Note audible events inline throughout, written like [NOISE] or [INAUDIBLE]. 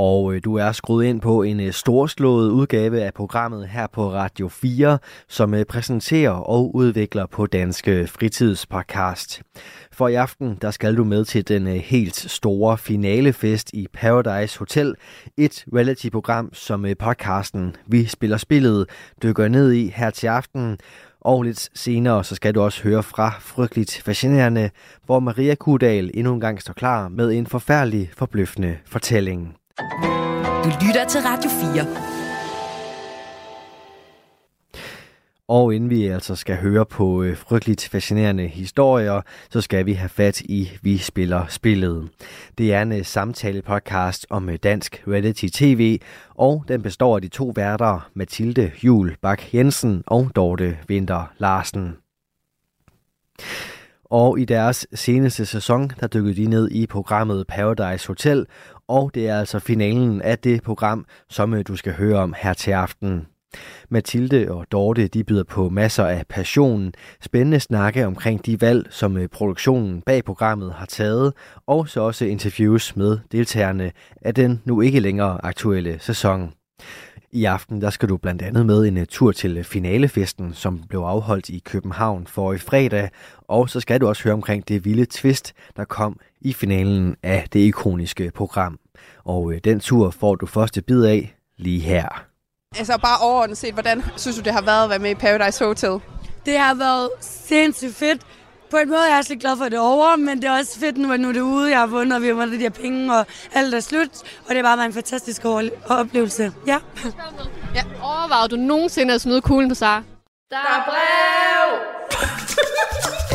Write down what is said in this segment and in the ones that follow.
Og øh, du er skruet ind på en øh, storslået udgave af programmet her på Radio 4, som øh, præsenterer og udvikler på Danske øh, Fritidspodcast. For i aften, der skal du med til den øh, helt store finalefest i Paradise Hotel. Et reality-program, som øh, podcasten Vi Spiller Spillet dykker ned i her til aften. Og lidt senere, så skal du også høre fra Frygteligt Fascinerende, hvor Maria Kudal endnu en gang står klar med en forfærdelig, forbløffende fortælling. Du lytter til Radio 4. Og inden vi altså skal høre på øh, frygteligt fascinerende historier, så skal vi have fat i Vi Spiller Spillet. Det er en øh, samtale-podcast om øh, dansk reality-tv, og den består af de to værter, Mathilde Jul Bak Jensen og Dorte Vinter Larsen. Og i deres seneste sæson, der dykkede de ned i programmet Paradise Hotel, og det er altså finalen af det program, som øh, du skal høre om her til aften. Mathilde og Dorte de byder på masser af passion, spændende snakke omkring de valg, som øh, produktionen bag programmet har taget, og så også interviews med deltagerne af den nu ikke længere aktuelle sæson. I aften der skal du blandt andet med en øh, tur til finalefesten, som blev afholdt i København for i fredag, og så skal du også høre omkring det vilde twist, der kom i finalen af det ikoniske program. Og øh, den tur får du første bid af lige her. Altså bare overordnet set, hvordan synes du, det har været at være med i Paradise Hotel? Det har været sindssygt fedt. På en måde er jeg slet glad for, at det er over, men det er også fedt nu, at nu er det ude. Jeg har vundet, og vi har vundet de her penge, og alt er slut. Og det er bare en fantastisk oplevelse. Ja. ja. Overvejede du nogensinde at smide kuglen på sig? Der er brev! [LAUGHS]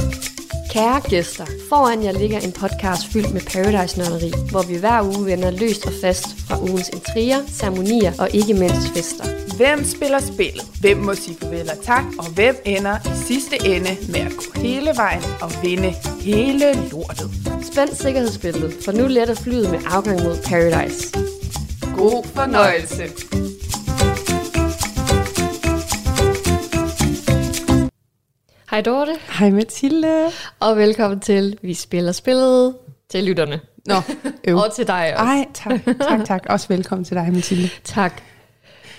Kære gæster, foran jer ligger en podcast fyldt med Paradise-nørderi, hvor vi hver uge vender løst og fast fra ugens intriger, ceremonier og ikke mindst fester. Hvem spiller spillet? Hvem må sige farvel og tak? Og hvem ender i sidste ende med at gå hele vejen og vinde hele lortet? Spænd sikkerhedsbæltet, for nu letter flyet med afgang mod Paradise. God fornøjelse. Hej Dorte. Hej Mathilde. Og velkommen til Vi Spiller Spillet til lytterne. Nå, [LAUGHS] øv. og til dig også. Ej, tak, tak, tak. Også velkommen til dig, Mathilde. Tak.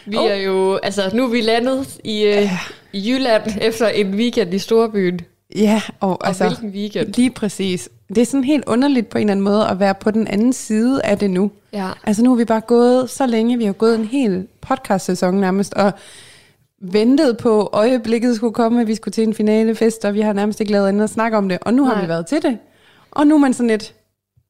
Vi oh. er jo, altså nu er vi landet i, øh, i Jylland efter en weekend i Storbyen. Ja, og, og altså, hvilken weekend. Lige præcis. Det er sådan helt underligt på en eller anden måde at være på den anden side af det nu. Ja. Altså nu har vi bare gået så længe, vi har gået en hel podcast-sæson nærmest, og ventet på øjeblikket skulle komme, at vi skulle til en finalefest, og vi har nærmest ikke lavet andet at snakke om det, og nu Nej. har vi været til det. Og nu er man sådan lidt,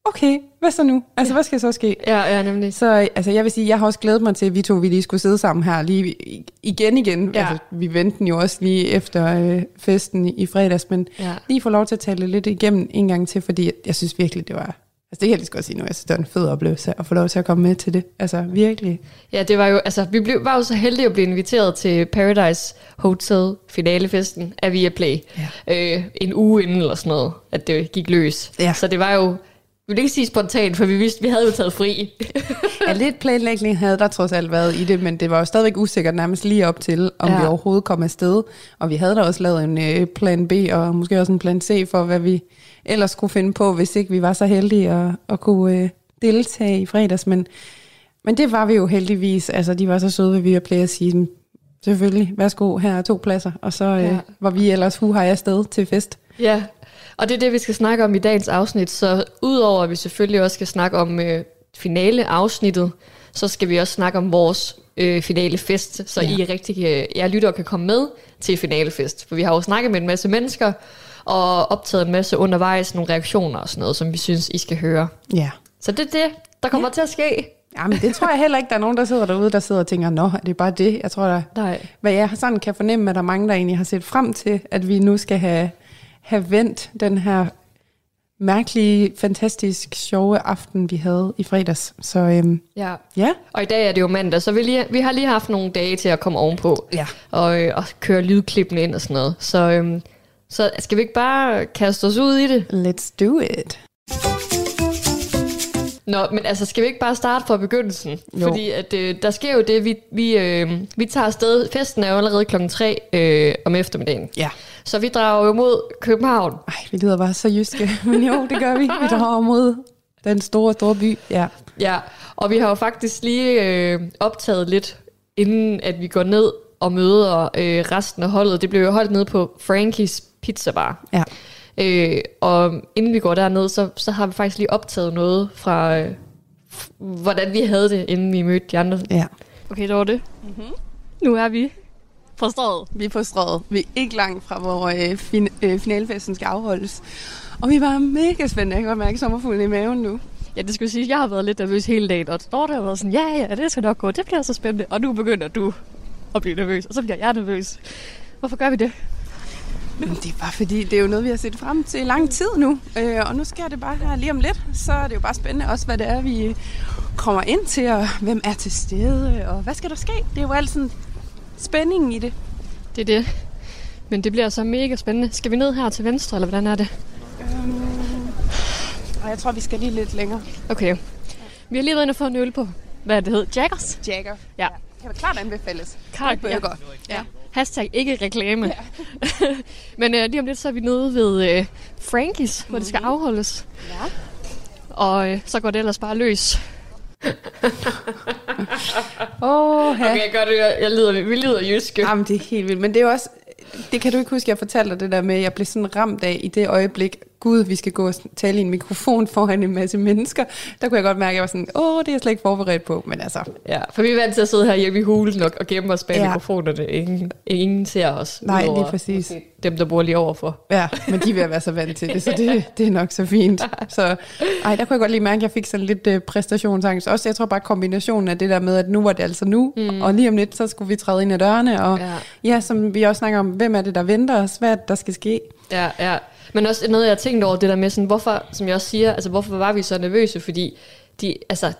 okay, hvad så nu? Altså, ja. hvad skal så ske? Ja, ja, nemlig. Så altså, jeg vil sige, jeg har også glædet mig til, at vi to vi lige skulle sidde sammen her lige igen igen. Ja. Altså, vi ventede jo også lige efter øh, festen i, i fredags, men ja. lige få lov til at tale lidt igennem en gang til, fordi jeg synes virkelig, det var Altså det kan jeg lige godt sige nu, jeg synes, det er en fed oplevelse at få lov til at komme med til det. Altså virkelig. Ja, det var jo, altså vi blev, var jo så heldige at blive inviteret til Paradise Hotel finalefesten af Viaplay. Ja. Øh, en uge inden eller sådan noget, at det gik løs. Ja. Så det var jo, vi vil ikke sige spontant, for vi vidste, vi havde jo taget fri. ja, lidt planlægning havde der trods alt været i det, men det var jo stadigvæk usikkert nærmest lige op til, om ja. vi overhovedet kom afsted. Og vi havde da også lavet en øh, plan B, og måske også en plan C for, hvad vi ellers skulle finde på, hvis ikke vi var så heldige at, at kunne øh, deltage i fredags. Men, men det var vi jo heldigvis. Altså, de var så søde ved vi at play at sige, selvfølgelig, værsgo, her er to pladser. Og så øh, ja. var vi ellers hu jeg afsted til fest. Ja, og det er det, vi skal snakke om i dagens afsnit. Så udover at vi selvfølgelig også skal snakke om øh, finale afsnittet, så skal vi også snakke om vores øh, finalefest, så ja. I rigtig, øh, jeg lytter kan komme med til finalefest. For vi har jo snakket med en masse mennesker, og optaget en masse undervejs, nogle reaktioner og sådan noget, som vi synes, I skal høre. Ja. Så det er det, der kommer ja. til at ske. Jamen, det tror jeg heller ikke, der er nogen, der sidder derude, der sidder og tænker, nå, det er bare det. Jeg tror, der, Nej. hvad jeg sådan kan fornemme, at der er mange, der egentlig har set frem til, at vi nu skal have, have vendt den her mærkelige, fantastisk, sjove aften, vi havde i fredags. Så øhm, ja. ja. Og i dag er det jo mandag, så vi, lige, vi har lige haft nogle dage til at komme ovenpå. Ja. Og, øh, og køre lydklippen ind og sådan noget. Så øhm, så skal vi ikke bare kaste os ud i det? Let's do it. Nå, men altså, skal vi ikke bare starte fra begyndelsen? Jo. Fordi at, øh, der sker jo det, vi, vi, øh, vi tager afsted. Festen er jo allerede klokken 3 øh, om eftermiddagen. Ja. Så vi drager jo mod København. Ej, vi lyder bare så jyske. [LAUGHS] Men jo, det gør vi. Vi drager mod den store, store by. Ja. Ja, og vi har jo faktisk lige øh, optaget lidt, inden at vi går ned og møder øh, resten af holdet. Det blev jo holdt ned på Frankies Pizza Bar. Ja. Øh, og inden vi går derned, så, så har vi faktisk lige optaget noget fra, øh, f- hvordan vi havde det, inden vi mødte de andre. ja. Okay, det var det. Mm-hmm. Nu er vi på strået. Vi er på strøget. Vi er ikke langt fra, hvor øh, fin- øh, finalfesten skal afholdes. Og vi var mega spændende. Jeg kan godt mærke sommerfuglen i maven nu. Ja, det skulle sige, jeg har været lidt nervøs hele dagen, og Dorte har været sådan, ja, ja, det skal nok gå, det bliver så spændende. Og nu begynder du at blive nervøs, og så bliver jeg nervøs. Hvorfor gør vi det? Men det er bare fordi, det er jo noget, vi har set frem til i lang tid nu. Øh, og nu sker det bare her lige om lidt. Så er det jo bare spændende også, hvad det er, vi kommer ind til, og hvem er til stede, og hvad skal der ske? Det er jo alt sådan spændingen i det. Det er det. Men det bliver så mega spændende. Skal vi ned her til venstre, eller hvordan er det? Og jeg tror, vi skal lige lidt længere. Okay. Vi har lige været inde og fået en øl på, hvad det hedder, Jaggers. Jagger. Ja. Kan det klart anbefales. Er godt. Ja. Hashtag ikke reklame. Ja. [LAUGHS] Men øh, lige om lidt, så er vi nede ved øh, Frankies, hvor det skal afholdes. Ja. Og øh, så går det ellers bare løs. Oh, Okay, jeg gør det. Jeg, jeg lider, vi lider jyske. Jamen, det er helt vildt. Men det er jo også... Det kan du ikke huske, jeg fortalte dig det der med, at jeg blev sådan ramt af i det øjeblik, gud, vi skal gå og tale i en mikrofon foran en masse mennesker. Der kunne jeg godt mærke, at jeg var sådan, åh, det er jeg slet ikke forberedt på. Men altså, Ja, for vi er vant til at sidde her hjemme i hulen og, og gemme os bag Ja. mikrofonerne. Ingen, ingen ser os. Nej, lige præcis. Dem, der bor lige overfor. ja, men de vil være så vant til det, så det, [LAUGHS] det er nok så fint. Så ej, der kunne jeg godt lige mærke, at jeg fik sådan lidt uh, præstationsangst. Også, jeg tror bare kombinationen af det der med, at nu var det altså nu, mm. og lige om lidt, så skulle vi træde ind ad dørene. Og ja. Ja. ja, som vi også snakker om, hvem er det, der venter os? Hvad er det, der skal ske? Ja, ja. Men også noget, jeg har tænkt over, det der med, sådan, hvorfor, som jeg også siger, altså hvorfor var vi så nervøse? Fordi de, altså,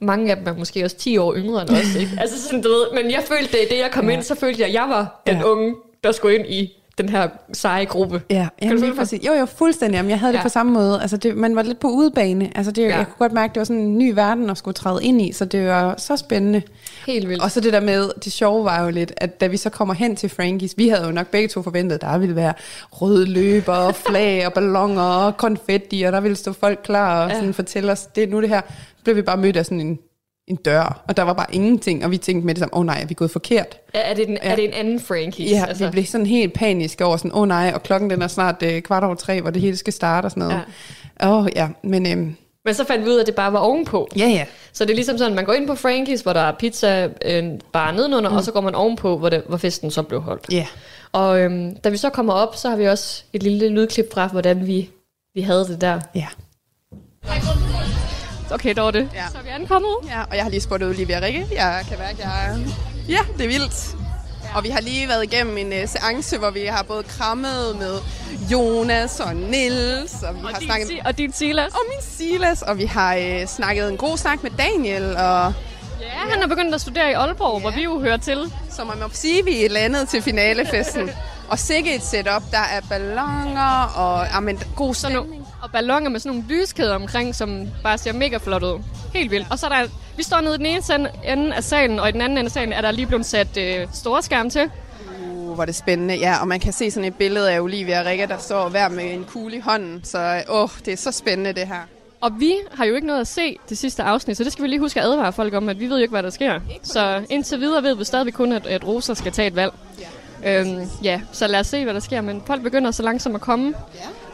mange af dem er måske også 10 år yngre end os, ikke? [LAUGHS] Altså sådan, du ved, men jeg følte det, det jeg kom ja. ind, så følte jeg, at jeg var den Ja. unge, der skulle ind i den her seje gruppe. Ja, Kan jamen, du følge mig? præcis. Jo, jo, fuldstændig. Jamen, jeg havde det Ja. på samme måde. Altså, det, man var lidt på udebane. Altså, det, ja. Ja. Jeg kunne godt mærke, at det var sådan en ny verden at skulle træde ind i, så det var så spændende. Helt vildt. Og så det der med, det sjove var jo lidt, at da vi så kommer hen til Frankies, vi havde jo nok begge to forventet, at der ville være røde løber, og flag og ballonger og konfetti, og der ville stå folk klar og Ja. sådan fortælle os, det er nu det her. Så blev vi bare mødt af sådan en, en dør, og der var bare ingenting, og vi tænkte med det samme, åh oh, nej, er vi gået forkert? er, er, det den, Ja. er det en anden Frankie? Ja, altså. vi blev sådan helt paniske over sådan, åh oh, nej, og klokken den er snart øh, kvart over tre, hvor det hele skal starte og sådan noget. Åh ja. Oh, ja, men øhm, Men så fandt vi ud af, at det bare var ovenpå. ja ja, Så det er ligesom sådan, man går ind på Frankies, hvor der er pizza øh, bare nedenunder, mm. og så går man ovenpå, hvor, det, hvor festen så blev holdt. ja. Og øhm, da vi så kommer op, så har vi også et lille lydklip fra, hvordan vi, vi havde det der. Ja. Okay, det. Ja. Så er vi ankommet. Ja, og jeg har lige spurgt Olivia Rikke. Jeg kan mærke, jeg er... Ja, det er vildt. Ja. Og vi har lige været igennem en uh, seance, hvor vi har både krammet med Jonas og Nils, og vi har Og snakket... din, Si- og din Silas. og min Silas, og vi har uh, snakket en god snak med Daniel, og Ja, han er begyndt at studere i Aalborg, ja. hvor vi jo hører til. så man må sige, vi er landet til finalefesten. [LAUGHS] og sikke et setup, der er ballonger og jamen, god Sådan stemning. nogle, og ballonger med sådan nogle lyskæder omkring, som bare ser mega flot ud. Helt vildt. Og så er der, vi står nede i den ene ende af salen, og i den anden ende af salen er der lige blevet sat øh, store skærm til. Uh, hvor det spændende. Ja, og man kan se sådan et billede af Olivia og Rikke, der står hver med en kugle i hånden. Så åh, det er så spændende det her. Og vi har jo ikke noget at se det sidste afsnit, så det skal vi lige huske at advare folk om, at vi ved jo ikke, hvad der sker. Så indtil videre ved vi stadigvæk kun, at, at Rosa skal tage et valg. Ja. Øhm, ja, så lad os se, hvad der sker. Men folk begynder så langsomt at komme.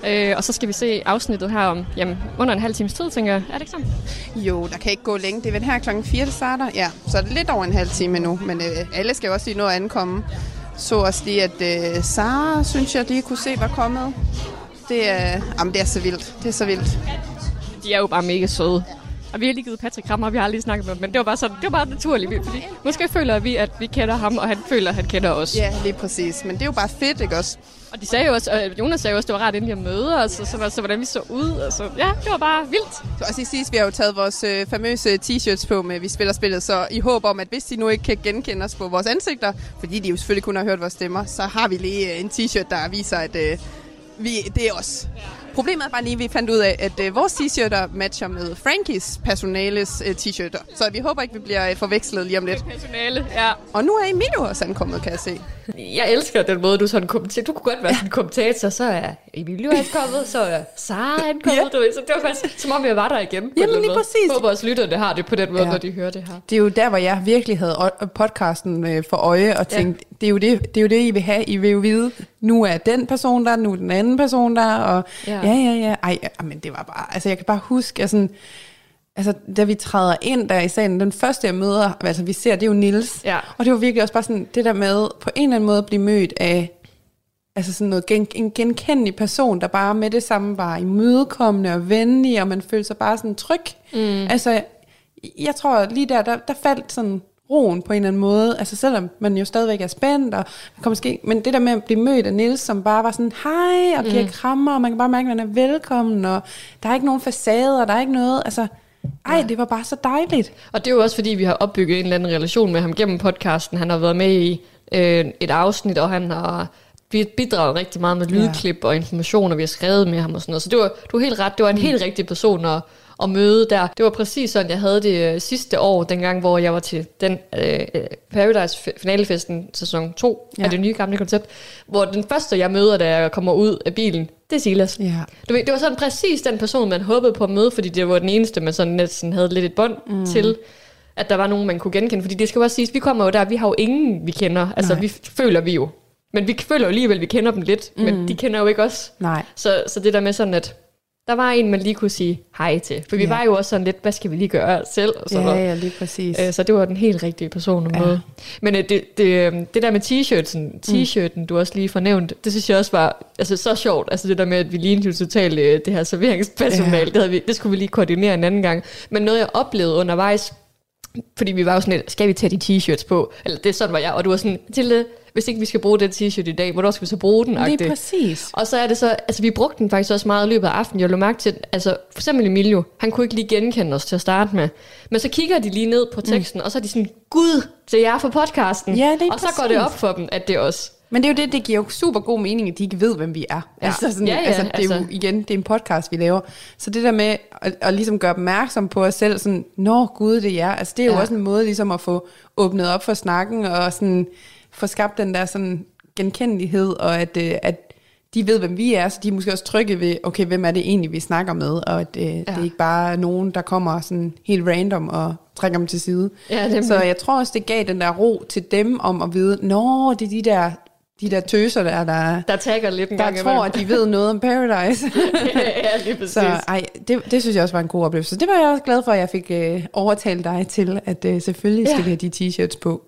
Ja. Øh, og så skal vi se afsnittet her om jamen, under en halv times tid, tænker jeg. Er det ikke sådan? Jo, der kan ikke gå længe. Det er vel her klokken 4, det starter. Ja, så er det lidt over en halv time nu. Men øh, alle skal jo også lige nå at ankomme. Så også lige, at øh, Sara, synes jeg, lige kunne se, var kommet. Det er, jamen, det er så vildt. Det er så vildt. De er jo bare mega søde. Og vi har lige givet Patrick krammer, og vi har aldrig snakket med ham, men det var bare sådan, det var bare naturligt, fordi måske føler vi, at vi kender ham, og han føler, at han kender os. Ja, lige præcis. Men det er jo bare fedt, ikke også? Og de sagde jo også, og Jonas sagde jo også, at det var rart endelig at møde os, og så, så, så hvordan vi så ud, og så, ja, det var bare vildt. Så også i sidst, vi har jo taget vores øh, famøse t-shirts på med Vi spiller spillet, så i håb om, at hvis de nu ikke kan genkende os på vores ansigter, fordi de jo selvfølgelig kun har hørt vores stemmer, så har vi lige øh, en t-shirt, der viser, at øh, vi, det er os. Problemet er bare lige, at vi fandt ud af, at øh, vores t-shirter matcher med Frankies personales øh, t-shirter. Så vi håber ikke, vi bliver øh, forvekslet lige om lidt. Personale, ja. Og nu er Emilio også ankommet, kan jeg se. Jeg elsker den måde, du sådan kommentarer. Du kunne godt være sådan en kommentator, så er Emilio ankommet, så er Sara ankommet. Ja. Ja. Du ved, så det var faktisk, som om jeg var der igen. Jamen, lige måde. præcis. Jeg håber også lytterne har det på den måde, Ja. ja. når de hører det her. Det er jo der, hvor jeg virkelig havde podcasten øh, for øje og tænkte, ja. det, er jo det, det er jo det, I vil have. I vil jo vide, nu er den person der, nu er den anden person der, og ja, Ja. ja, ja. Ej, ja, men det var bare, altså jeg kan bare huske, jeg sådan, altså da vi træder ind der i salen, den første jeg møder, altså vi ser, det er jo Nils Ja. og det var virkelig også bare sådan, det der med på en eller anden måde at blive mødt af, altså sådan noget gen, en genkendelig person, der bare med det samme var imødekommende og venlig, og man følte sig bare sådan tryg. Mm. Altså, jeg tror lige der, der, der faldt sådan roen på en eller anden måde, altså selvom man jo stadigvæk er spændt, og man kan måske, men det der med at blive mødt af Nils, som bare var sådan, hej, og giver mm. krammer, og man kan bare mærke, at man er velkommen, og der er ikke nogen facader, der er ikke noget, altså, ej, det var bare så dejligt. Og det er jo også fordi, vi har opbygget en eller anden relation med ham gennem podcasten. Han har været med i øh, et afsnit, og han har bidraget rigtig meget med lydklip og information, og vi har skrevet med ham og sådan noget. Så det var, du er helt ret, det var en mm. helt rigtig person at, at møde der. Det var præcis sådan, jeg havde det øh, sidste år, dengang, hvor jeg var til den øh, øh, Paradise finalefesten sæson 2 ja. Ja. af det nye gamle koncept, hvor den første, jeg møder, da jeg kommer ud af bilen, det er Silas. Ja. Du ved, det var sådan præcis den person, man håbede på at møde, fordi det var den eneste, man sådan næsten havde lidt et bånd mm. til, at der var nogen, man kunne genkende. Fordi det skal jo også siges, vi kommer jo der, vi har jo ingen, vi kender. Altså, Nej. vi føler vi jo. Men vi føler jo alligevel, at vi kender dem lidt, mm. men de kender jo ikke os. Nej. Så, så det der med sådan, at der var en, man lige kunne sige hej til. For vi Ja. var jo også sådan lidt, hvad skal vi lige gøre selv? Og sådan Ja, noget. ja, lige præcis. Øh, Så det var den helt rigtige person at Ja. møde. Men øh, det, det, øh, det der med t-shirten, t-shirten, du også lige fornævnt, det synes jeg også var altså, så sjovt. Altså det der med, at vi lignede jo totalt øh, det her serveringspersonale, Ja. det, havde vi, det skulle vi lige koordinere en anden gang. Men noget jeg oplevede undervejs, fordi vi var jo sådan lidt, skal vi tage de t-shirts på? Eller det er sådan var jeg, og du var sådan, til hvis ikke vi skal bruge den t-shirt i dag, hvornår skal vi så bruge den? Lige agtigt? præcis. Og så er det så, altså vi brugte den faktisk også meget i løbet af aftenen. Jeg lå mærke til, altså for eksempel Emilio, han kunne ikke lige genkende os til at starte med. Men så kigger de lige ned på teksten, mm. og så er de sådan, gud, det er jer for podcasten. Ja, lige og så går det op for dem, at det er os. Men det er jo det, det giver jo super god mening, at de ikke ved, hvem vi er. Ja. Altså, sådan, Ja, ja, altså, det er jo altså. igen, det er en podcast, vi laver. Så det der med at, at ligesom gøre opmærksom på os selv, sådan, nå gud, det er. Altså, det er jo Ja. også en måde ligesom at få åbnet op for snakken, og sådan, få skabt den der sådan genkendelighed, og at, øh, at de ved, hvem vi er, så de er måske også trygge ved, okay, hvem er det egentlig, vi snakker med, og at øh, ja. det er ikke bare nogen, der kommer sådan helt random og trækker dem til side. Ja, så jeg tror også, det gav den der ro til dem om at vide, nå, det er de der, de der tøser der, der, Der tagger lidt en der gang tror, at de ved noget om Paradise. [LAUGHS] ja, lige præcis. så ej, det, det synes jeg også var en god oplevelse. Så det var jeg også glad for, at jeg fik øh, overtalt dig til, at øh, selvfølgelig skal Ja. vi have de t-shirts på.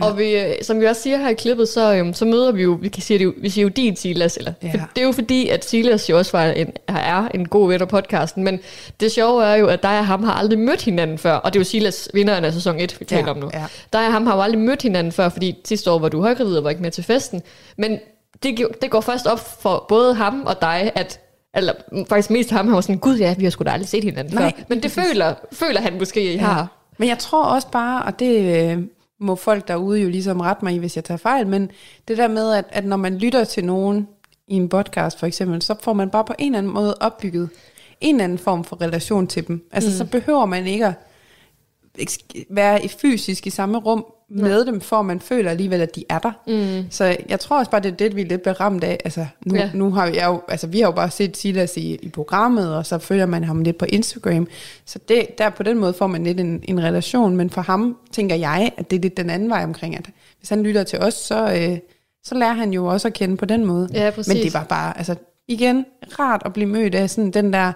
Og vi, øh, som vi også siger her i klippet, så, øhm, så møder vi jo, vi kan sige det jo, vi siger jo din Silas, eller, Ja. for det er jo fordi, at Silas jo også var en, er en god ven af podcasten, men det sjove er jo, at dig og ham har aldrig mødt hinanden før, og det er jo Silas vinderen af sæson 1, vi taler Ja, om nu. ja. Dig og ham har jo aldrig mødt hinanden før, fordi sidste år var du højgravid og var ikke med til festen, men det, det går først op for både ham og dig, at eller faktisk mest ham, han var sådan, gud ja, vi har sgu da aldrig set hinanden Nej, før. Men det føler, føler han måske, I har. Men jeg tror også bare, og det øh, må folk derude jo ligesom rette mig i, hvis jeg tager fejl, men det der med, at, at når man lytter til nogen i en podcast for eksempel, så får man bare på en eller anden måde opbygget en eller anden form for relation til dem. Altså mm. så behøver man ikke at være i fysisk i samme rum med dem, for man føler alligevel, at de er der. Mm. Så jeg tror også bare, det er det, vi er lidt beramt af. Altså, nu, Ja. ja. nu har jeg jo, altså, vi har jo bare set Silas i, i programmet, og så følger man ham lidt på Instagram. Så det, der på den måde får man lidt en, en relation, men for ham tænker jeg, at det er lidt den anden vej omkring, at hvis han lytter til os, så, øh, så lærer han jo også at kende på den måde. Ja, præcis. Men det var bare, altså igen, rart at blive mødt af sådan den der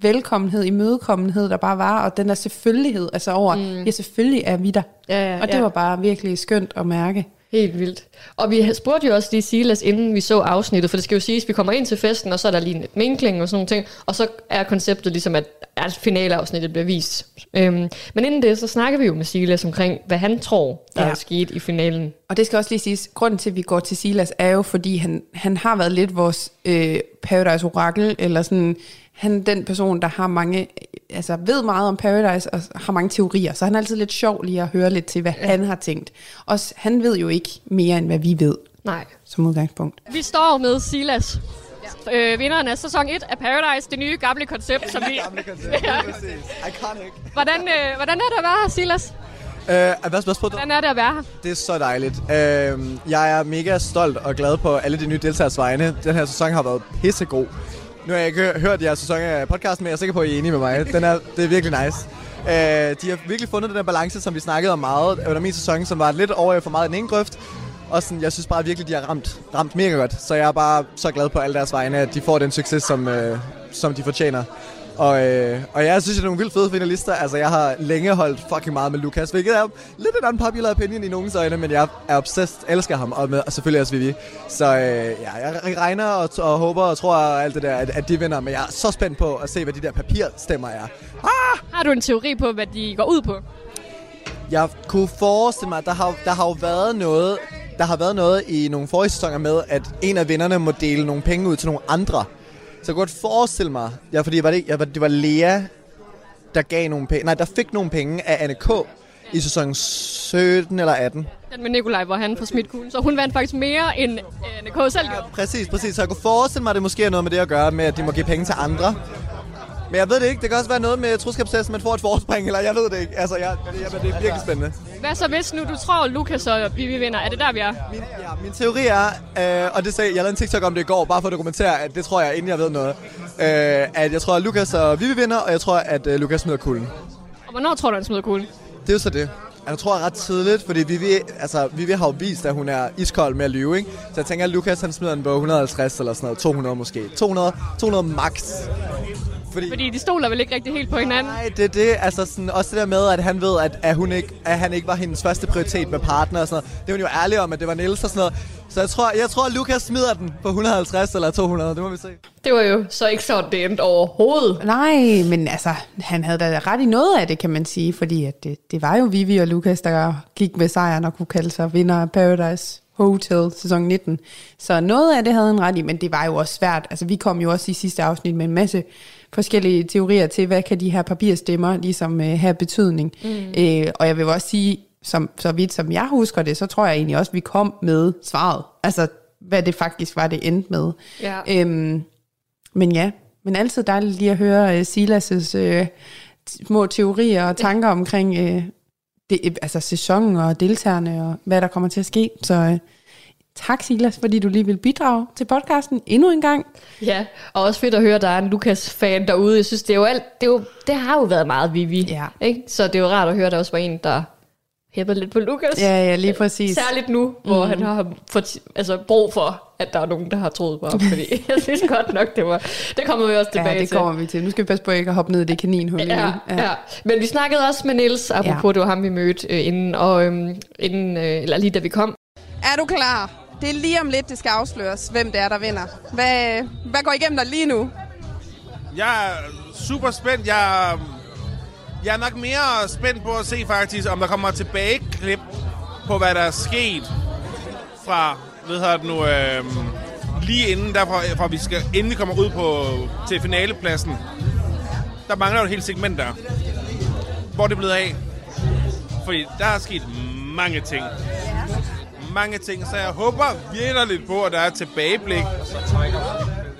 velkommenhed, imødekommenhed, der bare var, og den der selvfølgelighed, altså over, mm. ja, selvfølgelig er vi der. Ja, ja, og det ja. var bare virkelig skønt at mærke. Helt vildt. Og vi spurgte jo også lige Silas, inden vi så afsnittet, for det skal jo siges, at vi kommer ind til festen, og så er der lige lidt minkling og sådan nogle ting, og så er konceptet ligesom, at, at finaleafsnittet bliver vist. Øhm, men inden det, så snakker vi jo med Silas omkring, hvad han tror, der ja. Ja. er sket i finalen. Og det skal også lige siges, grunden til, at vi går til Silas, er jo, fordi han, han har været lidt vores øh, Paradise Orakel, eller sådan, han er den person, der har mange, altså ved meget om Paradise, og har mange teorier, så han er altid lidt sjov lige at høre lidt til, hvad ja. han har tænkt. Og han ved jo ikke mere, end hvad vi ved, Nej. som udgangspunkt. Vi står med Silas. øh, vinderen af sæson 1 af Paradise, det nye gamle koncept, som vi... Gamle koncept, [LAUGHS] ja. præcis. Iconic. Hvordan, øh, hvordan er det at være her, Silas? Øh, hvad spørgsmålet? Hvordan er det at være her? Det er så dejligt. Øh, jeg er mega stolt og glad på alle de nye deltagers vegne. Den her sæson har været pissegod. Nu har jeg ikke hørt jeres sæson af podcasten, men jeg er sikker på, at I er enige med mig. Den er, det er virkelig nice. Øh, de har virkelig fundet den der balance, som vi snakkede om meget under min sæson, som var lidt over for meget i den ene grøft. Og sådan, jeg synes bare virkelig, de har ramt, ramt mega godt. Så jeg er bare så glad på alle deres vegne, at de får den succes, som, øh, som de fortjener. Og, øh, og jeg synes, det er nogle vildt fede finalister. Altså, jeg har længe holdt fucking meget med Lukas, hvilket er lidt en unpopular opinion i nogens øjne, men jeg er obsessed, elsker ham, og, med, og selvfølgelig også Vivi. Så øh, ja, jeg regner og, og håber og tror alt det der, at, at de vinder, men jeg er så spændt på at se, hvad de der papirstemmer er. Ah! Har du en teori på, hvad de går ud på? Jeg kunne forestille mig, at der har, der har jo været noget, der har været noget i nogle forrige sæsoner med, at en af vinderne må dele nogle penge ud til nogle andre. Så jeg kunne godt forestille mig, ja, fordi var det, ja, det var Lea, der gav nogle penge, nej, der fik nogle penge af Anne K. i sæson 17 eller 18. Den med Nikolaj, hvor han får smidt kuglen. Så hun vandt faktisk mere, end Anne K. selv gjorde. Præcis, præcis. Så jeg kunne forestille mig, at det måske er noget med det at gøre, med at de må give penge til andre. Men jeg ved det ikke. Det kan også være noget med troskabstesten, man får et forspring, eller jeg ved det ikke. Altså, jeg, det, jeg, det er virkelig spændende. Hvad så hvis nu du tror, Lukas og Vivi vinder? Er det der, vi er? Min, ja, min teori er, øh, og det sagde, jeg lavede en TikTok om det i går, bare for at dokumentere, at det tror jeg, inden jeg ved noget, øh, at jeg tror, at Lukas og Vivi vinder, og jeg tror, at øh, Lukas smider kulden. Og hvornår tror du, han smider kuglen? Det er jo så det. Jeg tror ret tidligt, fordi Vivi, altså, Vivi har jo vist, at hun er iskold med at lyve, ikke? Så jeg tænker, at Lukas han smider den på 150 eller sådan noget, 200 måske. 200, 200 max. Fordi, Fordi de stoler vel ikke rigtig helt på hinanden? Nej, det er det. Altså sådan, også det der med, at han ved, at, at, hun ikke, at han ikke var hendes første prioritet med partner og sådan noget. Det er hun jo ærlig om, at det var Niels og sådan noget. Så jeg tror, jeg tror, at Lukas smider den på 150 eller 200. Det må vi se. Det var jo så ikke sådan, det endte overhovedet. Nej, men altså, han havde da ret i noget af det, kan man sige. Fordi at det, det var jo Vivi og Lukas, der gik med sejren og kunne kalde sig vinder af Paradise Hotel sæson 19. Så noget af det havde han ret i, men det var jo også svært. Altså, vi kom jo også i sidste afsnit med en masse forskellige teorier til, hvad kan de her papirstemmer ligesom øh, have betydning. Mm. Øh, og jeg vil også sige, som, så vidt som jeg husker det, så tror jeg egentlig også, at vi kom med svaret. Altså, hvad det faktisk var, det endte med. Ja. Øhm, men ja, men altid dejligt lige at høre uh, Silas' uh, små teorier og [LAUGHS] tanker omkring uh, det, altså sæsonen og deltagerne og hvad der kommer til at ske. Så uh, tak Silas, fordi du lige vil bidrage til podcasten endnu en gang. Ja, og også fedt at høre, at der er en Lukas-fan derude. Jeg synes, det, er jo alt, det, er jo, det har jo været meget Vivi. Ja. Ikke? Så det er jo rart at høre, at der også var en, der hæpper lidt på Lukas. Ja, ja, lige præcis. Særligt nu, hvor mm. han har fået altså, brug for, at der er nogen, der har troet på ham. Fordi [LAUGHS] jeg synes godt nok, det var... Det kommer vi også tilbage ja, det til. kommer vi til. Nu skal vi passe på ikke at hoppe ned i det kaninhul. Ja, igen. ja. ja. Men vi snakkede også med Niels, apropos ja. det var ham, vi mødte øh, inden, og, øhm, inden øh, eller lige da vi kom. Er du klar? Det er lige om lidt, det skal afsløres, hvem det er, der vinder. Hvad, hvad går igennem dig lige nu? Jeg er super spændt. Jeg, jeg er nok mere spændt på at se faktisk, om der kommer tilbage klip på, hvad der er sket fra, hvad her det nu, øh, lige inden, derfor, fra vi skal endelig kommer ud på, til finalepladsen. Der mangler jo et helt segment der. Hvor er det blevet af? Fordi der er sket mange ting. Mange ting, så jeg håber virkelig lidt på, at der er et tilbageblik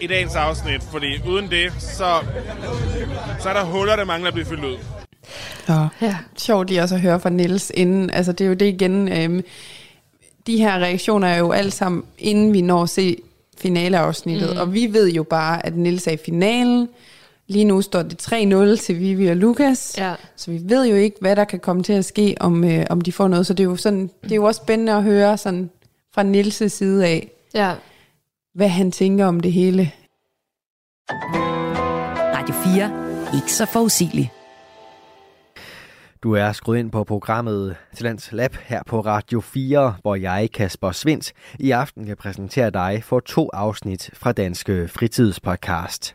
i dagens afsnit. Fordi uden det, så, så er der huller, der mangler at blive fyldt ud. Ja. ja. Sjovt lige også at høre fra Niels inden. Altså det er jo det igen. Øhm, de her reaktioner er jo alle sammen, inden vi når at se finaleafsnittet. Mm. Og vi ved jo bare, at Niels er i finalen. Lige nu står det 3-0 til Vivi og Lukas. Ja. Så vi ved jo ikke, hvad der kan komme til at ske, om, øh, om de får noget. Så det er jo sådan, det er jo også spændende at høre sådan fra Nils' side af, Ja. hvad han tænker om det hele. Radio 4. Ikke så forudsigelig. Du er skruet ind på programmet Talents Lab her på Radio 4, hvor jeg, Kasper Svindt, i aften kan præsentere dig for to afsnit fra Danske Fritidspodcast.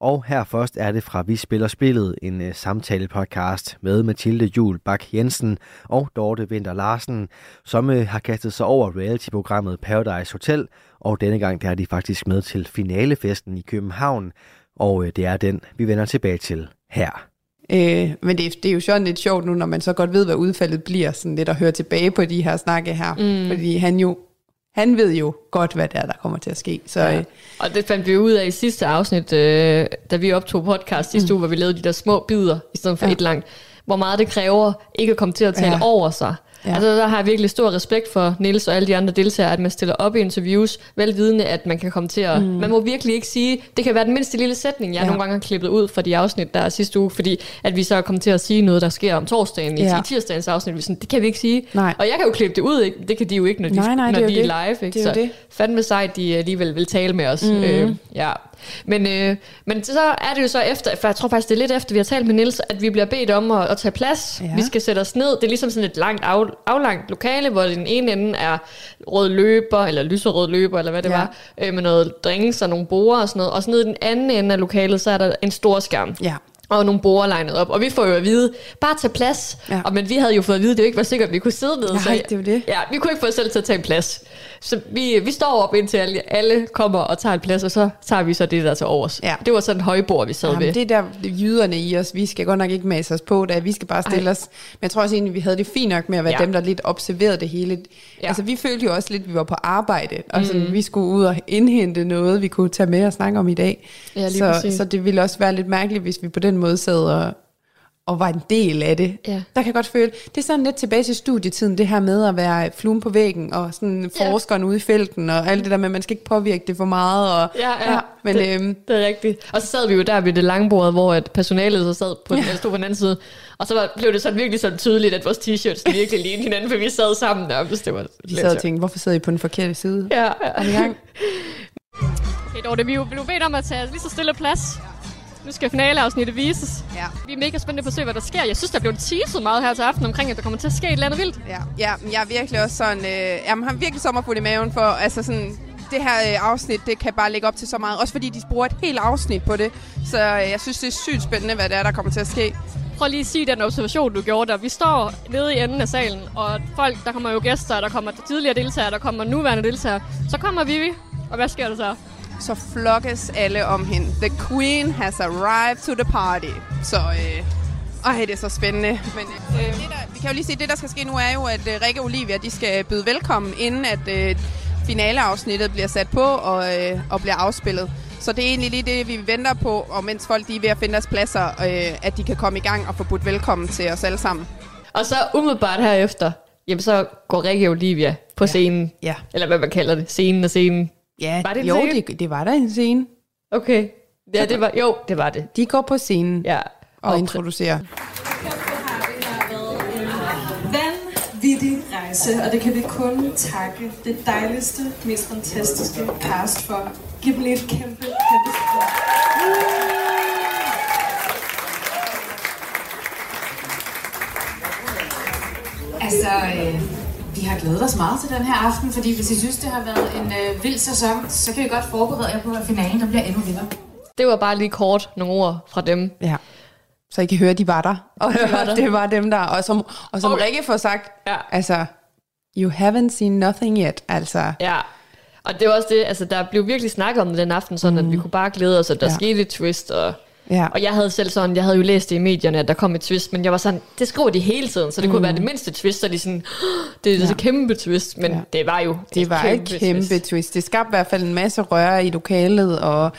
Og her først er det fra Vi Spiller Spillet, en samtalepodcast samtale-podcast med Mathilde Jul Bak Jensen og Dorte Vinter Larsen, som øh, har kastet sig over reality-programmet Paradise Hotel, og denne gang der er de faktisk med til finalefesten i København, og øh, det er den, vi vender tilbage til her. Øh, men det, er- det er jo sådan lidt sjovt nu, når man så godt ved, hvad udfaldet bliver, sådan lidt at høre tilbage på de her snakke her. Mm. Fordi han jo, han ved jo godt, hvad det er, der kommer til at ske. Så, Ja. øh, Og det fandt vi ud af i sidste afsnit, øh, da vi optog podcast sidste mm. uge, hvor vi lavede de der små bidder, i stedet for Ja. et langt. Hvor meget det kræver ikke at komme til at tale ja. over sig. Ja. Altså der har jeg virkelig stor respekt for Nils og alle de andre deltagere, at man stiller op i interviews, velvidende, at man kan komme til at... Mm. Man må virkelig ikke sige... Det kan være den mindste lille sætning, jeg Ja. nogle gange har klippet ud fra de afsnit, der er sidste uge, fordi at vi så er kommet til at sige noget, der sker om torsdagen i, Ja. i tirsdagens afsnit. Vi sådan, det kan vi ikke sige. Nej. Og jeg kan jo klippe det ud, ikke? det kan de jo ikke, når de, Nej, nej, når det er de er live. Ikke? Det er så det. fandme sejt, de alligevel vil tale med os. Mm. Øh, ja. Men, øh, men så er det jo så efter, for jeg tror faktisk, det er lidt efter, vi har talt med Nils, at vi bliver bedt om at, at tage plads. Ja. Vi skal sætte os ned. Det er ligesom sådan et langt, af, aflangt lokale, hvor den ene ende er rød løber, eller lyserød løber, eller hvad det Ja. var, øh, med noget drinks og nogle borer og sådan noget. Og så nede i den anden ende af lokalet, så er der en stor skærm ja. og nogle borer legnet op. Og vi får jo at vide, bare tag plads. Ja. Og, men vi havde jo fået at vide, at det ikke var sikkert, at vi kunne sidde ned. Nej, det er jo det. Ja, vi kunne ikke få os selv til at tage en plads. Så vi, vi står op indtil alle, alle kommer og tager en plads, og så tager vi så det der til overs. Ja. Det var sådan en højbord, vi sad Jamen, ved. det er der jyderne i os. Vi skal godt nok ikke mase os på det. Vi skal bare stille Ej. os. Men jeg tror også egentlig, vi havde det fint nok med at være ja. Dem, der lidt observerede det hele. Ja. Altså, vi følte jo også lidt, at vi var på arbejde. Og sådan, vi skulle ud og indhente noget, vi kunne tage med og snakke om i dag. Ja, lige så, præcis. så det ville også være lidt mærkeligt, hvis vi på den måde sad og, og var en del af det. Ja. Der kan jeg godt føle, det er sådan lidt tilbage til studietiden, det her med at være fluen på væggen, og sådan Ja. forskeren ude i felten, og alt det der med, at man skal ikke påvirke det for meget. Og, Ja, ja. men det, øhm, det er rigtigt. Og så sad vi jo der ved det lange bord, hvor at personalet så sad på den, ja. stod på den anden side. Og så var, blev det sådan virkelig sådan tydeligt, at vores t-shirts [LAUGHS] virkelig lignede hinanden, for vi sad sammen der. Det var vi lidt sad og tænkte, hvorfor sidder I på den forkerte side? Ja, ja. Er gang? Okay, [LAUGHS] Dorte, vi er jo blevet bedt om at tage lige så stille plads. Nu skal finaleafsnittet vises. Ja. Vi er mega spændte på at se, hvad der sker. Jeg synes, der blev teaset meget her til aften omkring, at der kommer til at ske et eller andet vildt. Ja, ja men jeg er virkelig også sådan, øh, jamen, har virkelig sommerfuld i maven for, altså sådan, det her øh, afsnit, det kan bare lægge op til så meget. Også fordi de bruger et helt afsnit på det. Så øh, jeg synes, det er sygt spændende, hvad det er, der kommer til at ske. Prøv lige at sige den observation, du gjorde der. Vi står nede i enden af salen, og folk, der kommer jo gæster, der kommer tidligere deltagere, der kommer nuværende deltagere. Så kommer Vivi, og hvad sker der så? Så flokkes alle om hende. The queen has arrived to the party. Så øh, ej, det er så spændende. Men øh, det der, vi kan jo lige at det, der skal ske nu, er jo, at øh, Rikke og Olivia, de skal byde velkommen, inden at øh, finaleafsnittet bliver sat på og, øh, og bliver afspillet. Så det er egentlig lige det, vi venter på, og mens folk de er ved at finde deres pladser, øh, at de kan komme i gang og få budt velkommen til os alle sammen. Og så umiddelbart herefter, jamen så går Rikke og Olivia på ja. scenen. Ja. Eller hvad man kalder det. Scenen og scenen. Ja, Var det en jo, scene? det, det var der en scene. Okay. Ja, det var, jo, det var det. De går på scenen Ja. og introducerer. vanvittig rejse, og det kan vi kun takke det dejligste, mest fantastiske cast for. Giv dem lige et kæmpe, kæmpe skud. Altså, øh, vi har glædet os meget til den her aften, fordi hvis I synes, det har været en øh, vild sæson, så kan vi godt forberede jer på, at finalen der bliver endnu vildere. Det var bare lige kort nogle ord fra dem. Ja. Så I kan høre, at de var der. [LAUGHS] Og De var der. det var dem der. Og som, og som Okay. Rikke får sagt, Ja. altså, you haven't seen nothing yet. Altså, Ja. Og det var også det, altså der blev virkelig snakket om det den aften, sådan at vi kunne bare glæde os, at der ja. skete et twist, og, ja. og jeg havde selv sådan, jeg havde jo læst det i medierne, at der kom et twist, men jeg var sådan, det skriver de hele tiden, så det mm. kunne være det mindste twist, så de sådan, det er Ja. et kæmpe twist, men Ja. det var jo Det var et kæmpe twist. twist. Det skabte i hvert fald en masse røre i lokalet, og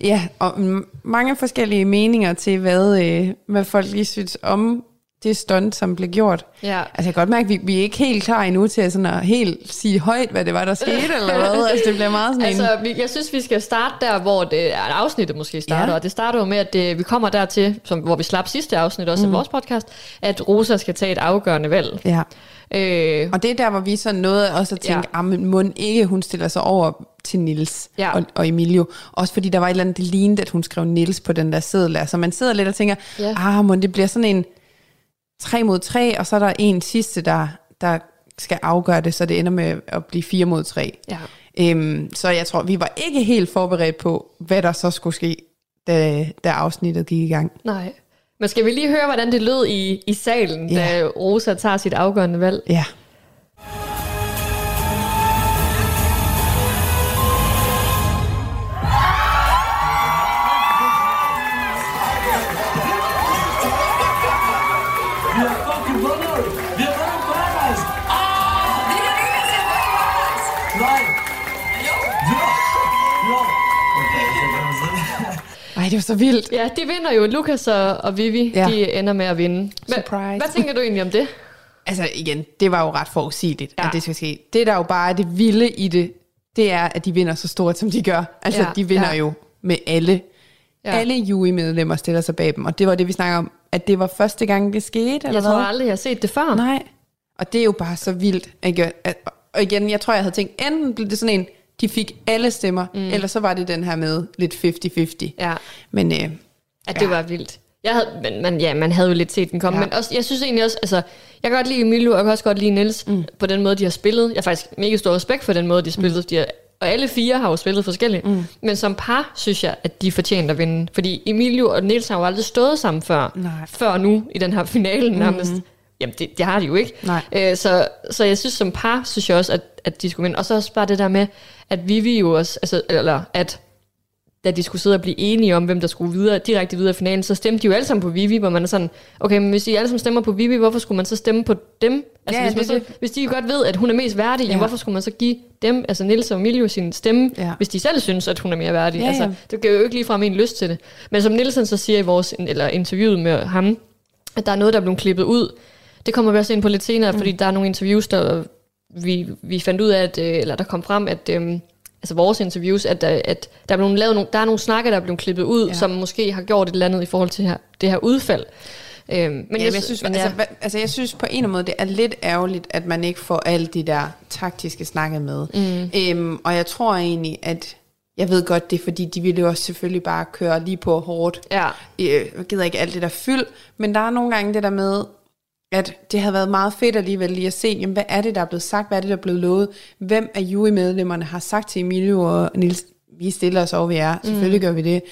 ja, og mange forskellige meninger til, hvad, øh, hvad folk lige synes om det stunt, som blev gjort. Ja. Altså jeg kan godt mærke, at vi, vi er ikke helt klar endnu til at, sådan at helt sige højt, hvad det var, der [LAUGHS] skete, eller hvad. Altså det bliver meget sådan en... Altså, vi, jeg synes, vi skal starte der, hvor det er afsnittet måske starter, Ja. og det starter jo med, at det, vi kommer dertil, som, hvor vi slap sidste afsnit også mm. af vores podcast, at Rosa skal tage et afgørende valg. Ja. Øh, Og det er der, hvor vi sådan nåede også at tænke, ja. men må ikke hun stiller sig over til Nils Ja. og, og Emilio. Også fordi der var et eller andet, det lignede, at hun skrev Nils på den der seddel. Så man sidder lidt og tænker, Ja. ah, må det bliver sådan en 3 mod 3, og så er der en sidste, der, der skal afgøre det, så det ender med at blive 4 mod 3. ja. Øhm, så jeg tror, vi var ikke helt forberedt på, hvad der så skulle ske, da, da afsnittet gik i gang. Nej. Men skal vi lige høre, hvordan det lød i, i salen, Ja. da Rosa tager sit afgørende valg? Ja. Det var så vildt. Ja, de vinder jo. Lukas og, og Vivi, Ja. de ender med at vinde. Hva, Surprise. hvad tænker du egentlig om det? Altså igen, det var jo ret forudsigeligt, ja. at det skal ske. Det der jo bare er det vilde i det, det er, at de vinder så stort, som de gør. Altså, Ja, de vinder ja. jo med alle. Ja. Alle jury-medlemmer stiller sig bag dem, og det var det, vi snakker om, at det var første gang, det skete, eller Jeg tror hvad? aldrig, jeg har set det før. Nej. Og det er jo bare så vildt. Ikke? At- Og igen, jeg tror, jeg havde tænkt, enten blev det sådan en, de fik alle stemmer, mm. eller så var det den her med lidt 50-50. Ja. Men øh, At det var vildt. Jeg havde, men, men ja, man havde jo lidt set den komme. Ja. Ja. Men også, jeg synes egentlig også, altså, jeg kan godt lide Emilio, og jeg kan også godt lide Niels mm. på den måde, de har spillet. Jeg har faktisk mega stor respekt for den måde, de har spillet. Mm. De har, og alle fire har jo spillet forskelligt. Mm. Men som par, synes jeg, at de fortjener at vinde. Fordi Emilio og Niels har jo aldrig stået sammen før. Nej. Før nu, i den her finale nærmest. Mm. Jamen, det, det har de jo ikke. Nej. Øh, så, så jeg synes, som par, synes jeg også, at, at de skulle vinde. Og så også bare det der med, at Vivi jo også, altså, eller at da de skulle sidde og blive enige om, hvem der skulle videre, direkte videre i finalen, så stemte de jo alle sammen på Vivi, hvor man er sådan, okay, men hvis I alle sammen stemmer på Vivi, hvorfor skulle man så stemme på dem? Altså, Ja, hvis, man det så, hvis de godt ved, at hun er mest værdig, ja. Ja. hvorfor skulle man så give dem, altså Nils og Emilio, sin stemme, Ja. hvis de selv synes, at hun er mere værdig? Ja, altså, ja. det giver jo ikke ligefrem en lyst til det. Men som Nielsen så siger i vores, eller interviewet med ham, at der er noget, der er blevet klippet ud. Det kommer vi også ind på lidt senere, mm. fordi der er nogle interviews, der vi, vi fandt ud af, at, øh, eller der kom frem, at øhm, altså vores interviews, at, der- at der, er blevet lavet nogle, der er nogle snakke, der er blevet klippet ud, Ja. ja. som måske har gjort et eller andet i forhold til her, det her udfald. Øhm, men Men jeg, jeg, synes, men altså, hva- altså, jeg synes på en eller anden måde, det er lidt ærgerligt, at man ikke får alt de der taktiske snakke med. Mm. Øhm, og jeg tror egentlig, at jeg ved godt, det er fordi, de ville jo også selvfølgelig bare køre lige på hårdt. Ja. Øh, jeg gider ikke alt det der fyld, men der er nogle gange det der med, at det havde været meget fedt alligevel lige at se, jamen, hvad er det, der er blevet sagt, hvad er det, der er blevet lovet, hvem af jurymedlemmerne har sagt til Emilio og Nils, vi stiller os over, vi er, selvfølgelig gør vi det,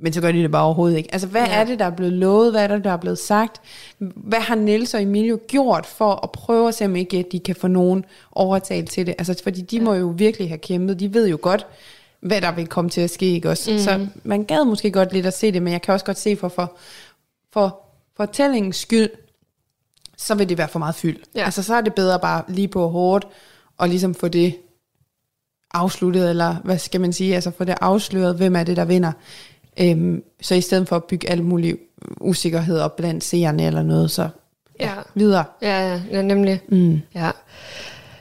men så gør de det bare overhovedet ikke. Altså, hvad Ja. ja. er det, der er blevet lovet, hvad er det, der er blevet sagt, hvad har Niels og Emilio gjort for at prøve at se, om ikke de kan få nogen overtalt til det, altså, fordi de ja. må jo virkelig have kæmpet, de ved jo godt, hvad der vil komme til at ske, ikke også? Mm. Så man gad måske godt lidt at se det, men jeg kan også godt se for, for, for fortællingens skyld, så vil det være for meget fyld. Ja. Altså, så er det bedre bare lige på hårdt, og ligesom få det afsluttet, eller hvad skal man sige, altså få det afsløret, hvem er det, der vinder. Øhm, så i stedet for at bygge alle mulige usikkerheder op blandt seerne eller noget, så Ja. videre. Ja, ja, ja nemlig. Mm. Ja.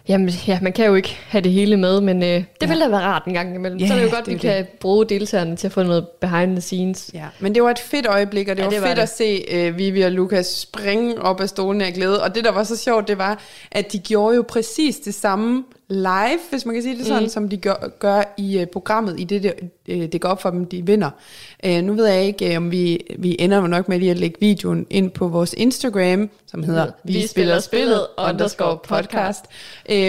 Jamen, ja, man kan jo ikke have det hele med, men øh, det ja. vil da være rart en gang imellem. Ja, så er det jo godt, det vi kan bruge deltagerne til at få noget behind the scenes. Ja, men det var et fedt øjeblik, og det Ja, var det var fedt det. at se uh, Vivi og Lukas springe op af stolen af glæde. Og det, der var så sjovt, det var, at de gjorde jo præcis det samme live, hvis man kan sige det sådan, Mm. som de gør, gør i uh, programmet, i det, det, uh, det går op for dem, de vinder. Uh, nu ved jeg ikke, uh, om vi, vi ender nok med lige at lægge videoen ind på vores Instagram, som hedder hedder Vi Spiller Spillet underscore podcast.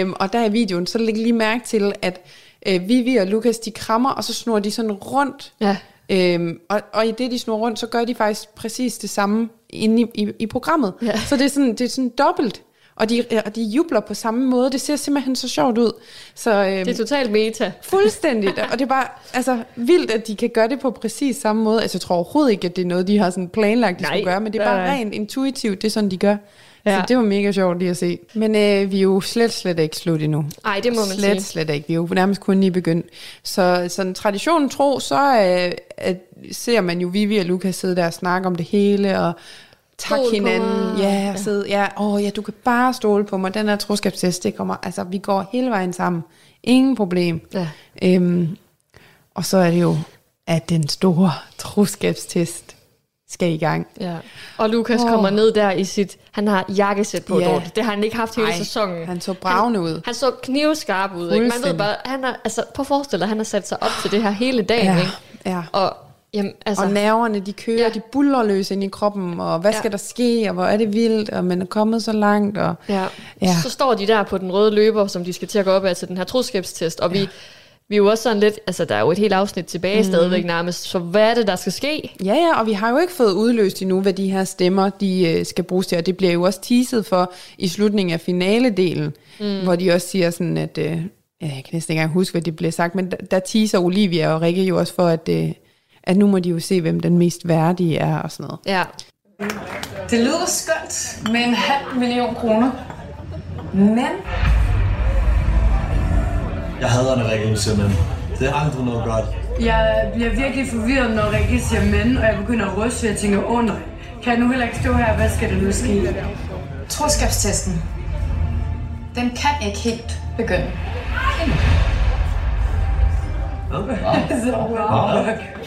Um, og der i videoen, så læg lige mærke til, at uh, Vivi og Lukas, de krammer, og så snor de sådan rundt Ja. Øhm, og, og i det, de snor rundt, så gør de faktisk præcis det samme inde i, i, i programmet. Ja. Så det er sådan, det er sådan dobbelt. Og de, og de jubler på samme måde. Det ser simpelthen så sjovt ud. Så, øhm, Det er totalt meta. [LAUGHS] Fuldstændigt. Og det er bare altså, vildt, at de kan gøre det på præcis samme måde. Altså, jeg tror overhovedet ikke, at det er noget, de har sådan planlagt, de Nej. skulle gøre. Men det er bare Nej. rent intuitivt. Det er sådan, de gør. Ja. Så det var mega sjovt lige at se. Men øh, vi er jo slet, slet ikke slut endnu. Ej, det må man slet, sige. Slet ikke. Vi er jo nærmest kun lige begyndt. Så sådan traditionen tro, så øh, at, ser man jo Vivi og Lukas sidde der og snakke om det hele, og tak Stol på hinanden. Ja, sidde, ja, åh, ja, du kan bare stole på mig. Den her troskabstest, det kommer, altså vi går hele vejen sammen. Ingen problem. Ja. Øhm, og så er det jo, at den store troskabstest skal i gang. Ja. Og Lukas oh. kommer ned der i sit... Han har jakkesæt på, yeah. Det har han ikke haft hele Ej, sæsonen. han så bravende ud. Han så knivskarp ud. Ikke? Man ved bare, han har, altså, prøv at forestille dig, han har sat sig op til det her hele dagen. Ja, Ikke? ja. Og, jamen, altså, Og nerverne, de kører, Ja. ja. de buller løs ind i kroppen, og hvad Ja. skal der ske, og hvor er det vildt, og man er kommet så langt, og ja. Ja. så står de der på den røde løber, som de skal til at gå op af til den her troskabstest. Og vi, vi er jo også sådan lidt... Altså, der er jo et helt afsnit tilbage mm. stadigvæk nærmest. Så hvad er det, der skal ske? Ja, ja, og vi har jo ikke fået udløst endnu, hvad de her stemmer, de øh, skal bruges til, og det bliver jo også teaset for i slutningen af finaledelen, mm. hvor de også siger sådan, at, øh, ja, jeg kan næsten ikke engang huske, hvad det blev sagt, men der, der teaser Olivia og Rikke jo også for, at, øh, at nu må de jo se, hvem den mest værdige er og sådan noget. Ja. Det lyder skønt med en halv million kroner. Men Jeg hader Rikke simpelthen. Det er aldrig noget godt. Jeg bliver virkelig forvirret, når Rikke siger mænd, og jeg begynder at ryste, og jeg tænker, åh oh, nej. Kan jeg nu heller ikke stå her? Hvad skal der nu ske? Troskabstesten. Den kan ikke helt begynde. [LAUGHS]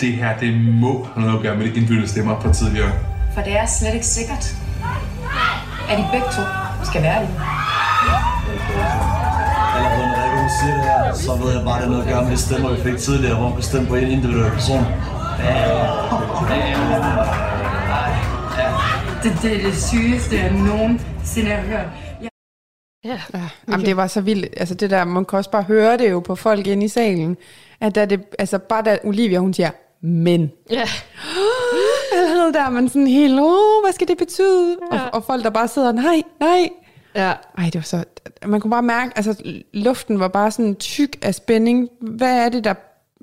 Det her, det må have noget at gøre med de indbyggede stemmer fra tidligere. For det er slet ikke sikkert, at I begge to skal være det. Allerede når Rikke hun siger det her, så ved jeg bare, at det har noget at gøre med de stemmer, vi fik tidligere, hvor hun bestemte på en individuel person. Det, det er det sygeste, jeg nogensinde har hørt. Ja, ja. Jamen, det var så vildt. Altså det der, man kan også bare høre det jo på folk inde i salen. At da det, altså bare da Olivia, hun siger, men. Ja. [GASPS] Allerede der er man sådan helt, hvad skal det betyde? Ja. Og, og folk, der bare sidder, nej, nej. Ja. Ej, det var så, man kunne bare mærke, altså luften var bare sådan tyk af spænding. Hvad er det, der,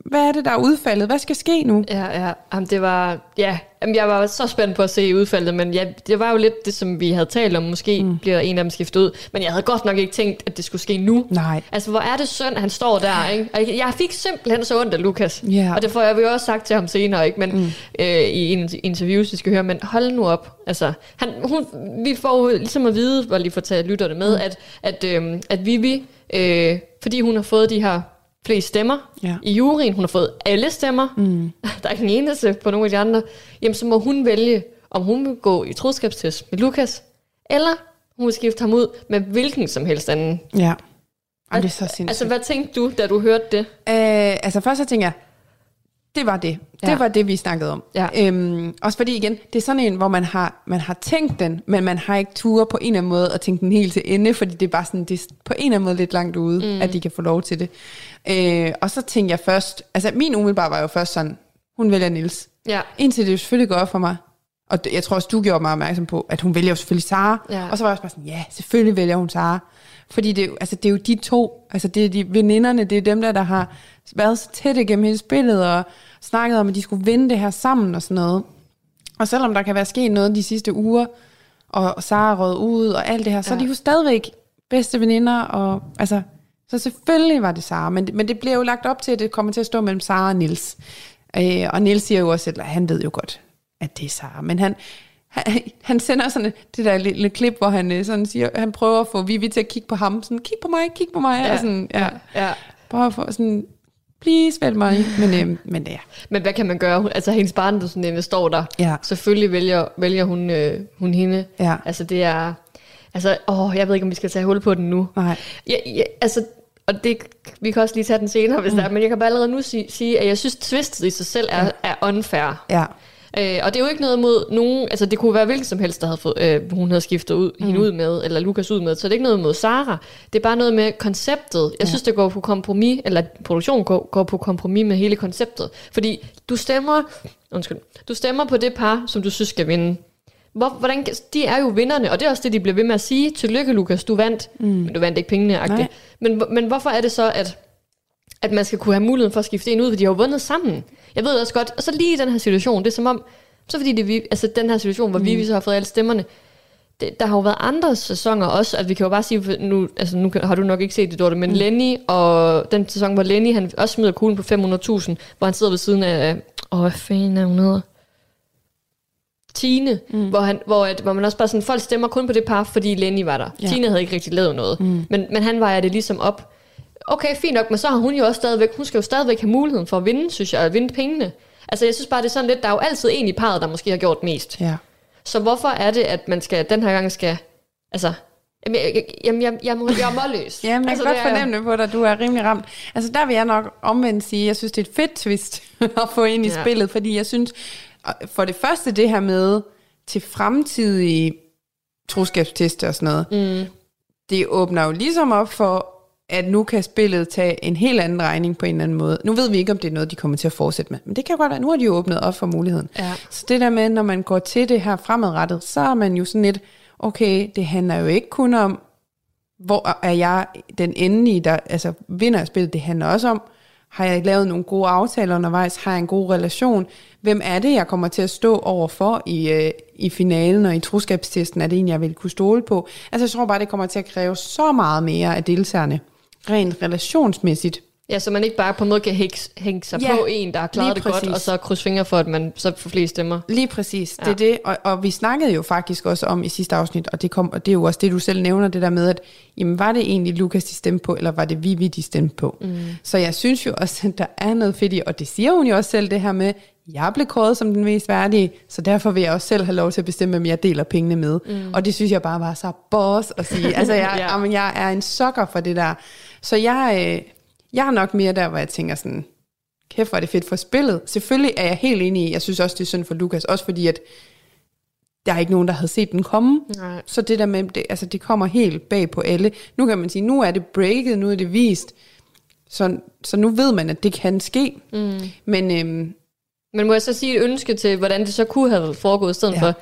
hvad er det, der er udfaldet? Hvad skal ske nu? Ja, ja. Jamen, det var, ja, Jamen, jeg var så spændt på at se udfaldet, men ja, det var jo lidt det, som vi havde talt om. Måske mm. bliver en af dem skiftet ud. Men jeg havde godt nok ikke tænkt, at det skulle ske nu. Nej. Altså, hvor er det synd, han står der, ikke? Og Jeg fik simpelthen så ondt af Lukas. Ja. Og det får jeg jo også sagt til ham senere, ikke? Men, mm. øh, i en interviews, vi skal høre. Men hold nu op. Altså, han, hun, vi får jo ligesom at vide, hvor lige for at tage lytterne med, mm. at, at, øh, at Vivi, øh, fordi hun har fået de her flest stemmer Ja. i juryen, hun har fået alle stemmer, Mm. [LAUGHS] der er ikke en eneste på nogle af de andre, jamen så må hun vælge, om hun vil gå i troskabstest med Lukas, eller hun vil skifte ham ud med hvilken som helst anden. Ja. Jamen, det er så sindssygt. Altså, hvad tænkte du, da du hørte det? Øh, altså først så tænker jeg, det var det. Det Ja. var det, vi snakkede om. Ja. Øhm, også fordi igen, det er sådan en, hvor man har, man har tænkt den, men man har ikke tur på en eller anden måde at tænke den helt til ende, fordi det er bare sådan, det er på en eller anden måde lidt langt ude, mm. at de kan få lov til det. Øh, og så tænkte jeg først, altså min umiddelbare var jo først sådan, hun vælger Nils. Ja. Indtil det selvfølgelig går op for mig, og jeg tror også, du gjorde mig opmærksom på, at hun vælger jo selvfølgelig Sara. Ja. Og så var jeg også bare sådan, ja, selvfølgelig vælger hun Sara. Fordi det, er altså, det er jo de to, altså det er de veninderne, det er dem der, der har været så tætte gennem hele spillet, og snakket om, at de skulle vinde det her sammen og sådan noget. Og selvom der kan være sket noget de sidste uger, og, Sara rød ud og alt det her, så er Ja. de jo stadigvæk bedste veninder, og altså, så selvfølgelig var det Sara, men, men det bliver jo lagt op til, at det kommer til at stå mellem Sara og Nils. Øh, og Nils siger jo også, at han ved jo godt, at det er Sara, men han, han, han sender sådan det der lille klip, hvor han øh, sådan siger, han prøver at få Vivi til at kigge på ham, sådan, kig på mig, kig på mig, Ja. og sådan, ja, Ja. prøver at få sådan, please, vælg mig, men, øh, men det er. Men hvad kan man gøre? Altså, hendes barndomsveninde står der. Ja. Selvfølgelig vælger, vælger hun, øh, hun hende. Ja. Altså, det er... Altså, åh, jeg ved ikke, om vi skal tage hul på den nu. Nej. Ja, ja, altså, og det, vi kan også lige tage den senere, hvis mm. der er, men jeg kan bare allerede nu sige, sige at jeg synes, twistet i sig selv er, er unfair. Ja. Øh, og det er jo ikke noget mod nogen, altså det kunne være hvilken som helst, der havde fået, øh, hun havde skiftet ud, mm. hende ud med, eller Lukas ud med, så det er ikke noget mod Sara. Det er bare noget med konceptet. Jeg Ja. synes, det går på kompromis, eller produktionen går, går på kompromis med hele konceptet. Fordi du stemmer, undskyld, du stemmer på det par, som du synes skal vinde. Hvor, hvordan, de er jo vinderne, og det er også det, de bliver ved med at sige. Tillykke, Lukas, du vandt. Mm. Men du vandt ikke pengene, agtigt. Men, men hvorfor er det så, at, at man skal kunne have muligheden for at skifte en ud, for de har jo vundet sammen. Jeg ved også godt, og så lige i den her situation, det er som om, så fordi det, vi- altså den her situation, hvor mm. Vivi så har fået alle stemmerne, det, der har jo været andre sæsoner også, at vi kan jo bare sige, nu, altså nu har du nok ikke set det, Dorte, men mm. Lenny, og den sæson, hvor Lenny, han også smider kuglen på 500.000, hvor han sidder ved siden af, åh, hvad fanden er hun hedder? Tine, mm. hvor, han, hvor, at, hvor man også bare sådan, folk stemmer kun på det par, fordi Lenny var der. Ja. Tine havde ikke rigtig lavet noget, mm. men, men han vejer det ligesom op. Okay, fint nok, men så har hun jo også stadigvæk, hun skal jo stadigvæk have muligheden for at vinde, synes jeg, at vinde pengene. Altså jeg synes bare, det er sådan lidt, der er jo altid en i parret, der måske har gjort mest. Ja. Så hvorfor er det, at man skal, den her gang skal, altså, jamen, jeg, jeg, jamen, jeg, jeg, må- jeg er målløs. [LAUGHS] Jamen, jeg altså, kan godt det er fornemme det på dig, du er rimelig ramt. Altså, der vil jeg nok omvendt sige, jeg synes, det er et fedt twist [LAUGHS] at få ind i Ja. spillet, fordi jeg synes, for det første det her med til fremtidige troskabstester og sådan noget, Mm. det åbner jo ligesom op for, at nu kan spillet tage en helt anden regning på en eller anden måde. Nu ved vi ikke, om det er noget, de kommer til at fortsætte med, men det kan godt være, nu har de jo åbnet op for muligheden. Ja. Så det der med, når man går til det her fremadrettet, så er man jo sådan lidt, okay, det handler jo ikke kun om, hvor er jeg den endelige, der altså, vinder af spillet. Det handler også om, har jeg lavet nogle gode aftaler undervejs? Har jeg en god relation? Hvem er det, jeg kommer til at stå overfor i, øh, i finalen og i troskabstesten? Er det en, jeg vil kunne stole på? Altså, jeg tror bare, det kommer til at kræve så meget mere af deltagerne, rent relationsmæssigt, Ja, så man ikke bare på en måde kan hænge, hænge sig Ja, på en, der har klaret det godt, og så krydse fingre for, at man så får flest stemmer. Lige præcis, det Ja. er det. Og, og vi snakkede jo faktisk også om i sidste afsnit, og det, kom, og det er jo også det, du selv nævner, det der med, at jamen, var det egentlig Lukas, de stemte på, eller var det Vivi, de stemte på? Mm. Så jeg synes jo også, at der er noget fedt i, og det siger hun jo også selv, det her med, jeg blev kåret som den mest værdige, så derfor vil jeg også selv have lov til at bestemme, hvem jeg deler pengene med. Mm. Og det synes jeg bare var så boss at sige. Altså, jeg, [LAUGHS] Ja. jamen, jeg er en sokker for det der. Så jeg, øh, jeg er nok mere der, hvor jeg tænker sådan, kæft, hvor er det fedt for spillet. Selvfølgelig er jeg helt enig i, jeg synes også, det er synd for Lukas, også fordi, at der er ikke nogen, der havde set den komme. Nej. Så det der med, det, altså det kommer helt bag på alle. Nu kan man sige, nu er det breaket, nu er det vist. Så, så nu ved man, at det kan ske. Mm. Men øhm, Men må jeg så sige et ønske til, hvordan det så kunne have foregået, i stedet Ja. for,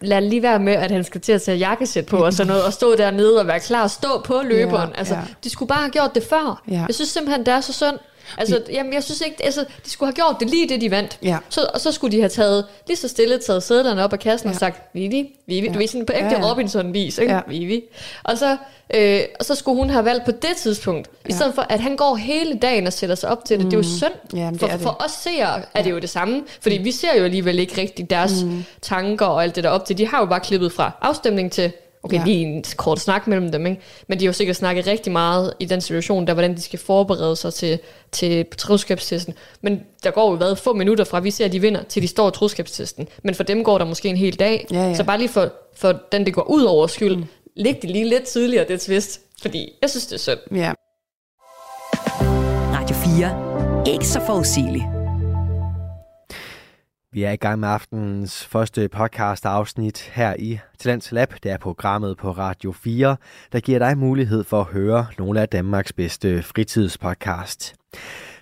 lad lige være med, at han skal til at tage jakkesæt på og sådan noget, og stå dernede og være klar at stå på løberen. Ja, altså, ja. de skulle bare have gjort det før. Ja. Jeg synes simpelthen, det er så synd. Altså, jamen, jeg synes ikke, altså, de skulle have gjort det lige det, de vandt. Ja. Så, og så skulle de have taget, lige så stille taget sædlerne op af kassen ja. og sagt, Vivi, Vivi, ja. du er sådan på ægte Ja, ja. Robinson-vis, ikke? Ja. Vivi. Og så, øh, og så skulle hun have valgt på det tidspunkt, ja. i stedet for, at han går hele dagen og sætter sig op til det. Mm. Det er jo synd. Jamen, det for, det. for os seere er det jo det samme, fordi vi ser jo alligevel ikke rigtig deres mm. tanker og alt det der op til. De har jo bare klippet fra afstemning til, okay, Ja. lige en kort snak mellem dem, ikke? men de har jo sikkert snakket rigtig meget i den situation, der hvordan de skal forberede sig til, til troskabstesten. Men der går jo hvad, få minutter fra, vi ser, at de vinder, til de står i troskabstesten. Men for dem går der måske en hel dag. Ja, ja. Så bare lige for, for den, det går ud over skyld, mm. læg det lige lidt tidligere, det twist. Fordi jeg synes, det er synd. ja. Radio 4. Ikke så forudsigelig. Vi er i gang med aftenens første podcast afsnit her i Talents Lab. Det er programmet på Radio 4, der giver dig mulighed for at høre nogle af Danmarks bedste fritidspodcast.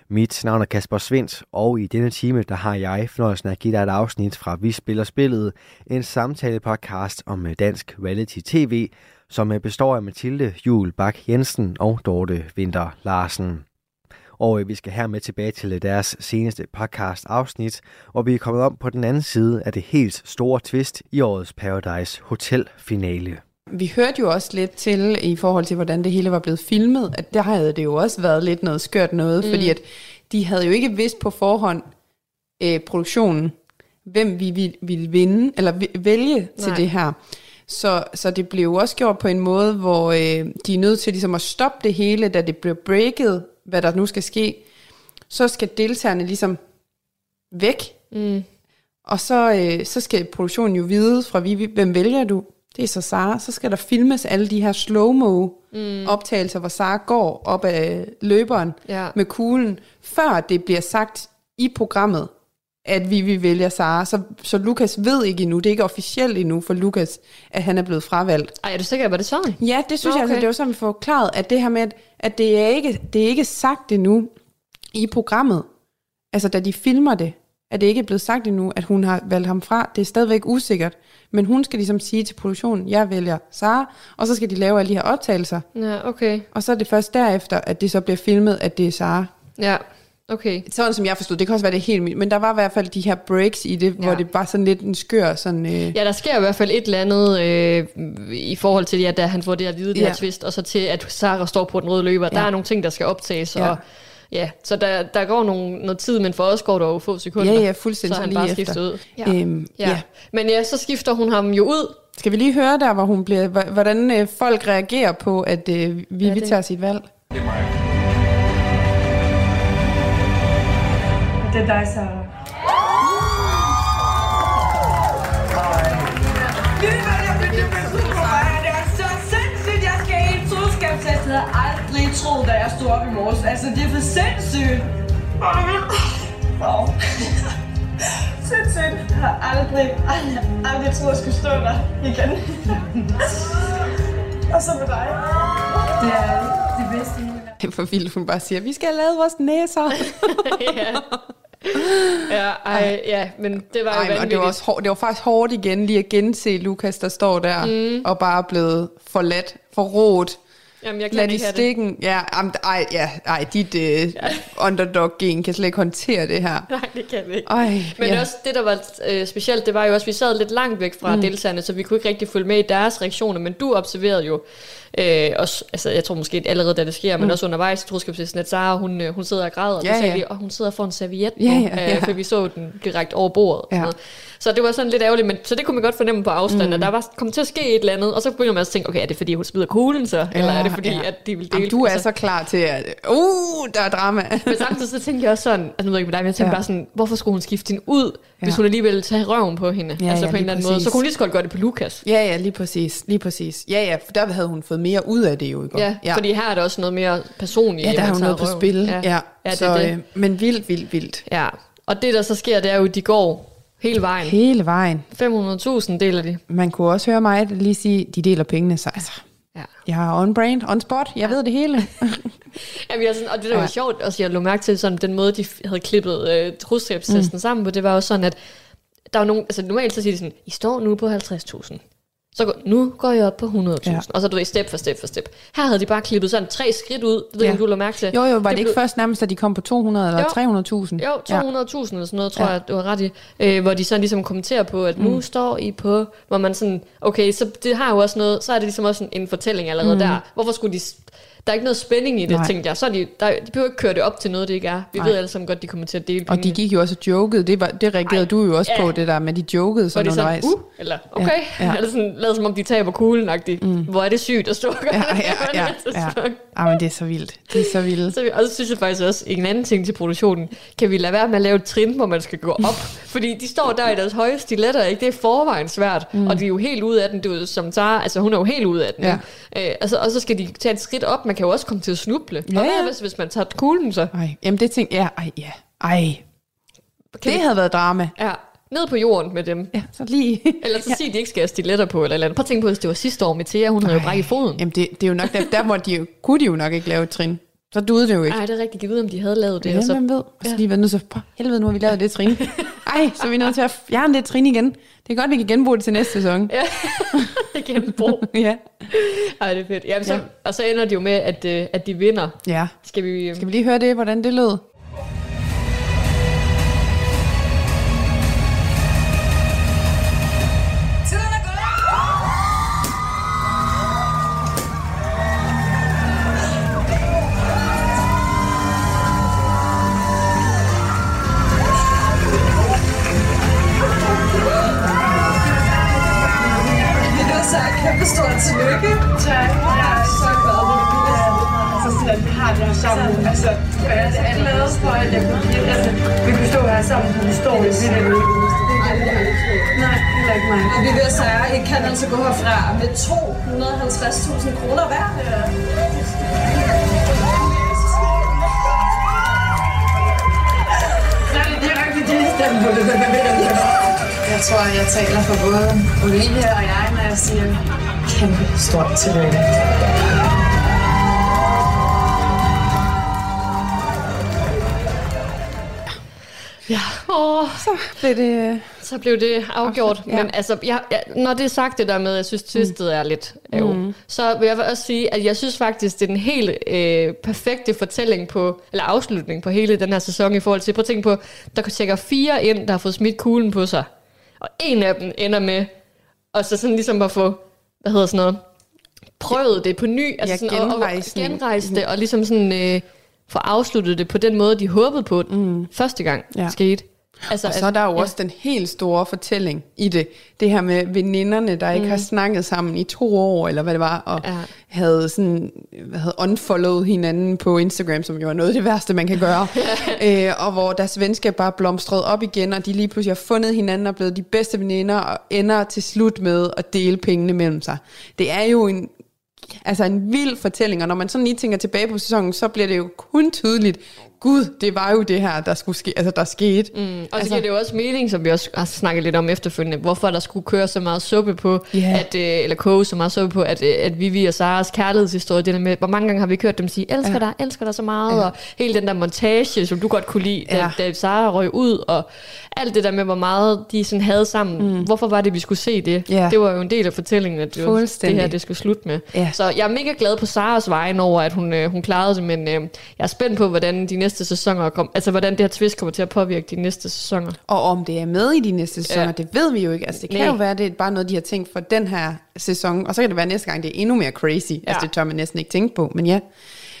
Mit navn er Kasper Svendt, og i denne time der har jeg fornøjelsen at give dig et afsnit fra Vi Spiller Spillet, en samtale-podcast om dansk reality tv, som består af Mathilde Jul Bak Jensen og Dorte Vinter Larsen. Og øh, vi skal hermed tilbage til deres seneste podcast afsnit, hvor vi er kommet om på den anden side af det helt store twist i årets Paradise Hotel finale. Vi hørte jo også lidt til, i forhold til, hvordan det hele var blevet filmet, at der havde det jo også været lidt noget skørt noget, mm. Fordi at de havde jo ikke vidst på forhånd øh, produktionen, hvem vi ville, ville vinde, eller vælge til Nej. det her. Så, så det blev jo også gjort på en måde, hvor øh, de er nødt til ligesom at stoppe det hele, da det blev breaket, hvad der nu skal ske. Så skal deltagerne ligesom væk, Mm. og så, øh, så skal produktionen jo vide fra Vivi, hvem vælger du? Det er så Sara. Så skal der filmes alle de her slow-mo Mm. optagelser, hvor Sara går op ad løberen Ja. med kuglen, før det bliver sagt i programmet, at Vivi vælger Sara. Så, så Lukas ved ikke endnu, det er ikke officielt endnu for Lukas, at han er blevet fravalgt. Ej, er du sikker, var det sådan? Ja, det synes Nå, jeg, altså, okay. det var sådan, vi får forklaret, at det her med, at, at det, er ikke, det er ikke sagt endnu i programmet. Altså, da de filmer det, er det ikke blevet sagt endnu, at hun har valgt ham fra. Det er stadigvæk usikkert. Men hun skal ligesom sige til produktionen, jeg vælger Sara, og så skal de lave alle de her optagelser. Ja, okay. Og så er det først derefter, at det så bliver filmet, at det er Sara. Ja, okay. Sådan som jeg forstod, det kan også være det helt vildt, men der var i hvert fald de her breaks i det, ja. hvor det var sådan lidt en skør sådan... Øh, Ja, der sker i hvert fald et eller andet øh, i forhold til, ja, da han får det at vide, det Ja. her twist, og så til, at Sara står på den røde løber. Ja. Der er nogle ting, der skal optages, Ja. og ja, så der, der går nogle, noget tid, men for os går der jo få sekunder. Ja, ja, fuldstændig Så er han lige bare efter. skiftet ud. Ja. Øhm, ja. ja. Men ja, så skifter hun ham jo ud. Skal vi lige høre der, hvor hun bliver, hv- hvordan øh, folk reagerer på, at øh, vi Ja, det- tager sit valg? Det er dig, Det er så sindssygt, jeg havde aldrig troet, da jeg stod op i morges. Altså, det er for sindssygt. Wow. Sindssygt. Jeg har aldrig, aldrig, aldrig troet, jeg skulle stå der igen. Og så med dig. Det er det bedste. Det er for vildt, hun bare siger, vi skal have lavet vores næser. [LAUGHS] ja. Ja, ej, ja, men det var jo Ej, og det vanvittigt. var, også hårdt, det var faktisk hårdt igen lige at gense Lukas, der står der Mm. og bare er blevet forladt, forrådt. Jamen, jeg kan Lad de ikke have det. Ja, am, ej, ja, ej, dit øh, underdog-gen kan slet ikke håndtere det her. [LAUGHS] Nej, det kan vi ikke. Ej, Men ja. også det, der var øh, specielt, det var jo også, at vi sad lidt langt væk fra Mm. deltagerne, så vi kunne ikke rigtig følge med i deres reaktioner, men du observerede jo, øh, også, altså jeg tror måske allerede, da det sker, men Mm. også undervejs, jeg tror skabstilsen, at Sara, hun, øh, hun sidder og græder, og Ja, ja, sagde ja. ja. og hun sidder for en serviet, Ja, ja, ja. Øh, for vi så den direkte over bordet. Og Ja. noget. Så det var sådan lidt ærgerligt, men så det kunne man godt fornemme på afstand, Mm. at der var kommet til at ske et eller andet, og så begynder man at tænke, okay, er det fordi, hun smider kuglen så, eller er det fordi, ja. at de vil dele? Jamen, du er altså- så klar til at... Uh, der er drama. men samtidig så tænkte jeg også sådan, altså nu ved jeg ikke med dig, men jeg tænkte Ja. bare sådan, hvorfor skulle hun skifte hende ud, ja. hvis hun alligevel tager røven på hende? Ja, altså ja, på en eller anden måde. præcis. Så kunne hun lige så godt gøre det på Lukas. Ja, ja, lige præcis. Lige præcis. Ja, ja, for der havde hun fået mere ud af det jo, ikke? Ja, ja, fordi her er der også noget mere personligt. Ja, der er jo noget tager på røven. spil. Ja, ja. ja det så, det. Øh, men vildt, vildt, vildt. Ja, og det der så sker, det er jo, at de går hele vejen. Hele vejen. 500.000 deler de. Man kunne også høre mig lige sige, de deler pengene, så altså... Ja. Jeg er on brand, on spot, jeg ved det hele. [LAUGHS] Jamen, jeg sådan, og det der Ja. ja. var sjovt, også jeg lå mærke til sådan, den måde, de havde klippet øh, mm. sammen på, det var jo sådan, at der var nogen, altså normalt så siger de sådan, I står nu på 50.000. Så går, nu går jeg op på 100.000. Ja. Og så du ved, step for step for step. Her havde de bare klippet sådan tre skridt ud. Det ved Ja. du lå mærke til. Jo, jo, var det, ikke blev- først nærmest, at de kom på 200 eller Jo. 300.000? Jo, 200.000 eller sådan noget, tror Ja. jeg, du har ret i. Øh, hvor de sådan ligesom kommenterer på, at nu Mm. mm. står I på, hvor man sådan, okay, så det har jo også noget, så er det ligesom også en, en fortælling allerede Mm. der. Hvorfor skulle de, der er ikke noget spænding i det, Nej. Tænkte jeg. Så de, der, de behøver ikke køre det op til noget, det ikke er. Vi Nej. ved alle sammen godt, de kommer til at dele Og de pengene. gik jo også og jokede, det, var, det reagerede Ej, du jo også ja. på, det der med, de jokede sådan de sådan, undervejs. uh, eller okay, Ja, ja. [LAUGHS] ja. eller sådan, lavet som om de taber kuglen mm. Hvor er det sygt at stå og gøre Ja, det ja, ja, ja. sæson. Ej, men det er så vildt. Det er så vildt. Så, og så synes jeg faktisk også, en anden ting til produktionen, kan vi lade være med at lave et trin, hvor man skal gå op? [LAUGHS] Fordi de står der i deres høje stiletter, ikke? Det er forvejen svært, Mm. og de er jo helt ude af den, jo som Tara, altså hun er jo helt ude af den. Ja. Øh, altså, og så skal de tage et skridt op, man kan jo også komme til at snuble. Ja, og hvad ja. hvis, hvis man tager kuglen så? Ej, jamen det tænkte jeg, ej, ja, ej. Kan det vi- havde været drama. Ja, ned på jorden med dem. Ja, så lige. Eller så ja. sig, at de ikke skal have stiletter på, eller, eller andet. Prøv at tænke på, hvis det var sidste år med Thea, hun havde jo brækket foden. Jamen det, det er jo nok, der, der må de jo, kunne de jo nok ikke lave et trin. Så duede det jo ikke. Nej, det er rigtigt. Jeg ved, om de havde lavet det. Ja, og så, hvem ved? Og så lige været nødt til, for helvede, nu har vi lavet det trin. [LAUGHS] Ej, så er vi nødt til at fjerne det trin igen. Det er godt, vi kan genbruge det til næste sæson. Ja, [LAUGHS] genbrug. [LAUGHS] ja. Ej, det er fedt. Jamen, så, Ja. Og så ender det jo med, at, øh, at de vinder. Ja. Skal vi... Skal vi lige høre det, hvordan det lød? Med 250.000 kroner hver. Er det. Jeg tror, jeg taler for både Olivia og jeg, når jeg siger kæmpe stort tillykke. Ja, åh, så blev det... Så blev det afgjort. Ja. Men altså, jeg, jeg, når det er sagt det der med, at jeg synes, twistet er lidt øv, Mm. mm. så vil jeg også sige, at jeg synes faktisk, det er den helt øh, perfekte fortælling på, eller afslutning på hele den her sæson i forhold til, prøv at tænke på, der tjekker fire ind, der har fået smidt kuglen på sig, og en af dem ender med, og så sådan ligesom at få, hvad hedder sådan noget, prøvet det på ny, altså Ja, sådan, og, og genrejsning. genrejse det, og ligesom sådan øh, få afsluttet det på den måde, de håbede på, mm. første gang Ja. skete. Altså, og så er der jo ja. også den helt store fortælling i det. Det her med veninderne, der ikke Mm. har snakket sammen i to år, eller hvad det var, og ja. havde sådan, hvad havde unfollowed hinanden på Instagram, som jo er noget af det værste, man kan gøre. [LAUGHS] øh, og hvor deres venskab bare blomstrede op igen, og de lige pludselig har fundet hinanden og blevet de bedste veninder, og ender til slut med at dele pengene mellem sig. Det er jo en altså en vild fortælling, og når man sådan lige tænker tilbage på sæsonen, så bliver det jo kun tydeligt, gud, det var jo det her, der skulle ske, altså der skete. Mm, og så Altså- giver det jo også mening, som vi også har snakket lidt om efterfølgende, hvorfor der skulle køre så meget suppe på, Ja. at, øh, eller koge så meget suppe på, at, øh, at Vivi og Saras kærlighedshistorie, det der med, hvor mange gange har vi hørt dem sige, elsker Ja. dig, elsker dig så meget, Ja. og hele den der montage, som du godt kunne lide, da, Ja. da Sara røg ud, og alt det der med, hvor meget de sådan havde sammen. Mm. Hvorfor var det, vi skulle se det? Ja. Det var jo en del af fortællingen, at det, var, det her, det skulle slutte med. Ja. Så jeg er mega glad på Saras vejen over, at hun, øh, hun klarede det, men øh, jeg er spændt på, hvordan de næste sæsoner kom, altså hvordan det her twist kommer til at påvirke de næste sæsoner. Og om det er med i de næste sæsoner, Ja. ja. det ved vi jo ikke. Altså, det kan Nej. jo være, det er bare noget, de har tænkt for den her sæson, og så kan det være næste gang, det er endnu mere crazy. Ja. Altså, det tør man næsten ikke tænke på, men ja.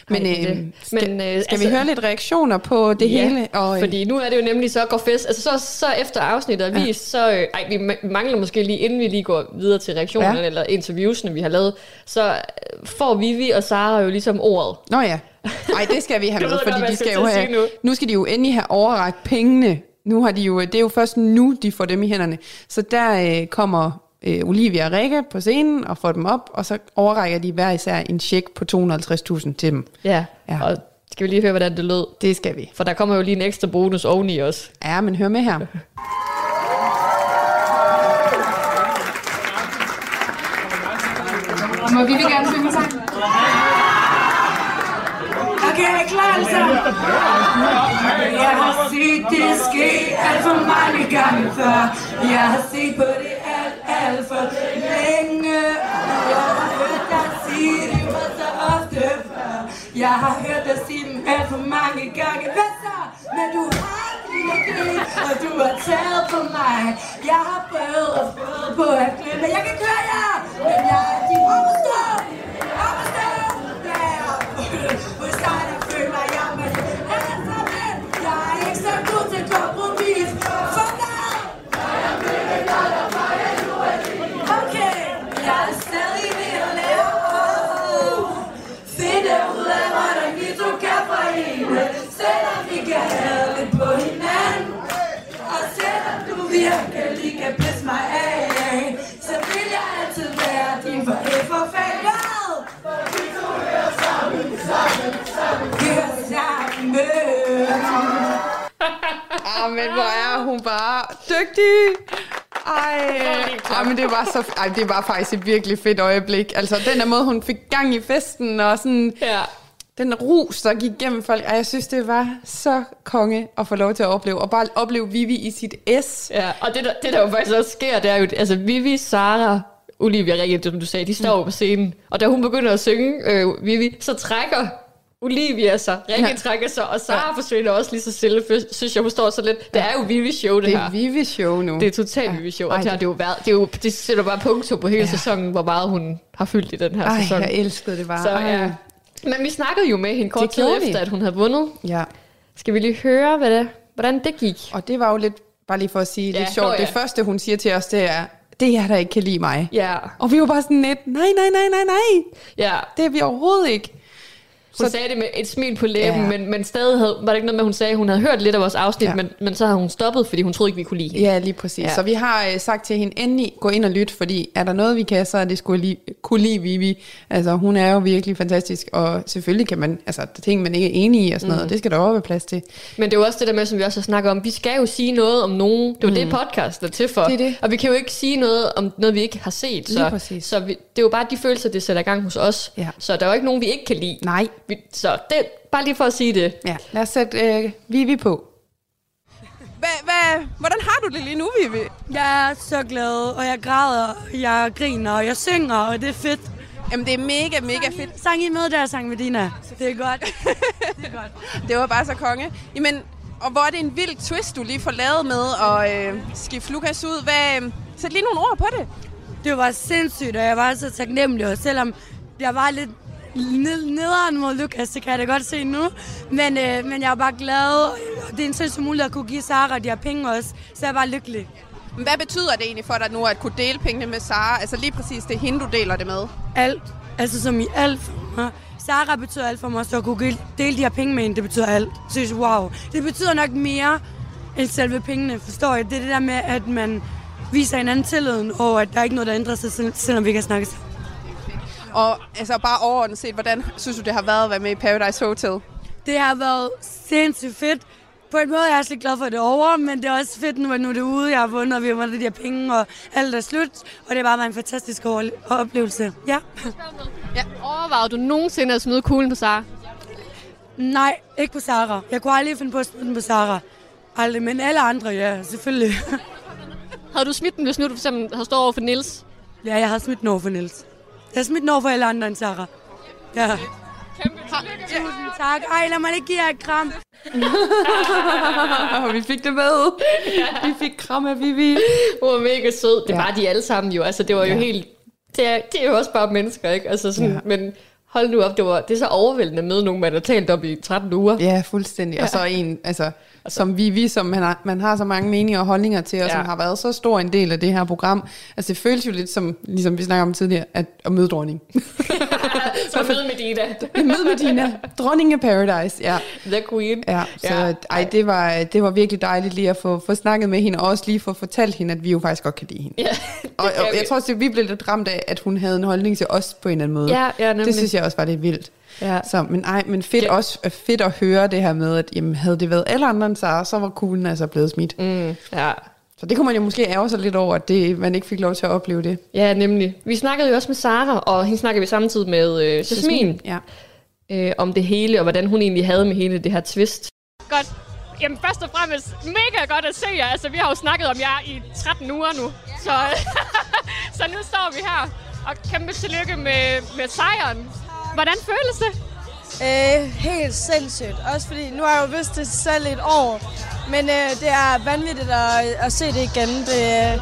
Men, Ej, det er øh, det. skal, Men, øh, skal altså- vi høre lidt reaktioner på det ja, hele? Og, øh, fordi nu er det jo nemlig så går fest. Altså så, så efter afsnittet er vist, så... Øh, ej, vi ma- mangler måske lige, inden vi lige går videre til reaktionerne, Ja. eller interviewsene, vi har lavet, så øh, får Vivi og Sara jo ligesom ordet. Nå ja. Nej, det skal vi [LAUGHS] have med, godt, fordi hvad de skal skal jo have, nu. nu skal de jo endelig have overragt pengene. Nu har de jo, det er jo først nu, de får dem i hænderne. Så der øh, kommer øh, Olivia og Rikke på scenen og får dem op, og så overrækker de hver især en check på 250.000 til dem. Ja. Ja. Og skal vi lige høre, hvordan det lød? Det skal vi. For der kommer jo lige en ekstra bonus oveni også. Ja, men hør med her. Må vi vil gerne synge sang? Okay, er klar sammen? Jeg har set det ske alt for mange gange før. Jeg har set på det alt, for længe. Og jeg har hørt dig sige det var så ofte før. Jeg har hørt dig sige dem alt for mange gange. Hvad så? Men du har dine grin, og du har taget på mig. Jeg har prøvet og prøvet på at glemme. Jeg kan køre jer, men jeg er din overstå. Overstå! Virkelig kan pisse mig af, så vil jeg altid være din forældre For vi to hører sammen, sammen, sammen. Hører sammen. [LAUGHS] Ah, men hvor er hun bare dygtig. Ej, ej, men det var så, ej, det var faktisk et virkelig fedt øjeblik. Altså, den der måde, hun fik gang i festen, og sådan, ja. Den rus, der gik gennem folk. Ej, jeg synes, det var så konge at få lov til at opleve. Og bare opleve Vivi i sit S. Ja, og det der, det der jo faktisk også sker, det er jo, altså Vivi, Sara, Olivia Rikke, som du sagde, de står jo på scenen, og da hun begynder at synge, øh, Vivi, så trækker Olivia sig, Rikke Ja. ja. trækker sig, og Sara ja. forsvinder også lige så stille, synes jeg, hun står så lidt, det er jo Vivi show, det, Det er her. Vivi show nu. Det er totalt Vivi show, og Ej, det, har det, jo været, det, er jo, det sætter bare punktum på hele ja. sæsonen, hvor meget hun har fyldt i den her Ej, sæson. jeg elskede det bare. Så, ja. Men vi snakkede jo med hende kort tid vi. efter, at hun havde vundet. Ja. Skal vi lige høre, hvad det, hvordan det gik? Og det var jo lidt, bare lige for at sige Ja, lidt sjovt, nå ja. det første, hun siger til os, det er, det er jer, der ikke kan lide mig. Ja. Og vi var bare sådan lidt, nej, nej, nej, nej, nej. Ja. Det er vi overhovedet ikke. Hun Så- sagde det med et smil på læben, Ja. men, men stadig havde, var det ikke noget med, at hun sagde, at hun havde hørt lidt af vores afsnit, Ja. men, men så havde hun stoppet, fordi hun troede ikke, vi kunne lide hende. Ja, lige præcis. Ja. Så vi har øh, sagt til hende, endelig gå ind og lyt, fordi er der noget, vi kan, så er det skulle lige, kunne lide Vivi. Altså, hun er jo virkelig fantastisk, og selvfølgelig kan man, altså, der er ting, man ikke er enig i og sådan noget, Mm. og det skal der også være plads til. Men det er jo også det der med, som vi også har snakket om, vi skal jo sige noget om nogen. Det er jo Mm. det, podcast er til for. Det er det. Og vi kan jo ikke sige noget om noget, vi ikke har set. Så, så vi, det er jo bare de følelser, det sætter i gang hos os. Ja. Så der er jo ikke nogen, vi ikke kan lide. Nej. Vi, så det bare lige for at sige det. Ja, lad os sætte øh, Vivi på. Hva, hva, hvordan har du det lige nu, Vivi? Jeg er så glad, og jeg græder, og jeg griner, og jeg synger, og det er fedt. Jamen, det er mega, mega fedt. Sang I med der, sang med Dina? Det er godt. [LAUGHS] det er godt. Det var bare så konge. Jamen, og hvor er det en vild twist, du lige får lavet med at øh, skifte Lukas ud. Hvad, øh, sæt lige nogle ord på det. Det var sindssygt, og jeg var så taknemmelig, og selvom jeg var lidt ned- nederen mod Lukas, det kan jeg da godt se nu. Men, øh, men jeg var bare glad, og det er en sindssyg mulighed at kunne give Sara de her penge også, så jeg er bare lykkelig. Hvad betyder det egentlig for dig nu at kunne dele pengene med Sara? Altså lige præcis det hende, du deler det med. Alt, altså som i alt for mig. Sara betyder alt for mig, så at kunne dele de her penge med hende, det betyder alt. Synes, wow, det betyder nok mere end selve pengene, forstår jeg. Det er det der med, at man viser hinanden tilliden, og at der er ikke noget, der ændrer sig, sel- selvom vi ikke kan snakke sammen. Og altså bare overordnet set, hvordan synes du, det har været at være med i Paradise Hotel? Det har været sindssygt fedt. På en måde er jeg slet glad for, at det er over, men det er også fedt nu, at nu er det ude. Jeg har vundet, og vi har vundet de her penge, og alt er slut. Og det har bare været en fantastisk oplevelse. Ja. ja. Overvejede du nogensinde at smide kuglen på Sara? Nej, ikke på Sara. Jeg kunne aldrig finde på at smide den på Sara. Aldrig, men alle andre, ja, selvfølgelig. Havde du smidt den, hvis nu du for eksempel havde stået over for Nils? Ja, jeg har smidt den over for Niels. Smidt den over for alle andre end Sara. Ja. Kæmpe Tusind tak. Ej, lad mig lige give jer et kram. Og [LAUGHS] vi fik det med. Vi fik kram af Vivi. Hun var mega sød. Det Ja. var de alle sammen jo. Altså, det var jo Ja. helt... Det er, det er jo også bare mennesker, ikke? Altså sådan, Ja. Men hold nu op, det, var, det er så overvældende med nogen, man har talt op i 13 uger. Ja, fuldstændig. Og så en, altså, som Vivi, som man har, man har så mange meninger og holdninger til, og som Ja. har været så stor en del af det her program. Altså, det føles jo lidt som, ligesom vi snakker om tidligere, at, at møde dronning. [LAUGHS] så møde Medina. møde Medina. Dronning af Paradise, ja. The Queen. Ja, så Ja. ja. ej, det var, det var virkelig dejligt lige at få, få snakket med hende, og også lige få fortalt hende, at vi jo faktisk godt kan lide hende. Ja, [LAUGHS] og, og vi. jeg tror også, at vi blev lidt ramt af, at hun havde en holdning til os på en eller anden måde. Ja, ja, nemlig. det synes jeg også var lidt vildt. Ja. Så, men, ej, men fedt, også, fedt at høre det her med, at jamen, havde det været alle andre end Sara, så var kuglen altså blevet smidt. Mm, ja. Så det kunne man jo måske ærge sig lidt over, at det, man ikke fik lov til at opleve det. Ja, nemlig. Vi snakkede jo også med Sara, og hende snakkede vi samtidig med øh, Jasmin. Ja. Øh, om det hele, og hvordan hun egentlig havde med hele det her twist. Godt. Jamen først og fremmest, mega godt at se jer. Altså, vi har jo snakket om jer i 13 uger nu. Så, [LAUGHS] så nu står vi her. Og kæmpe tillykke med, med sejren. Hvordan føles det? Øh, helt sindssygt. Også fordi, nu har jeg jo vidst det selv et år. Men øh, det er vanvittigt at, at se det igen. Det,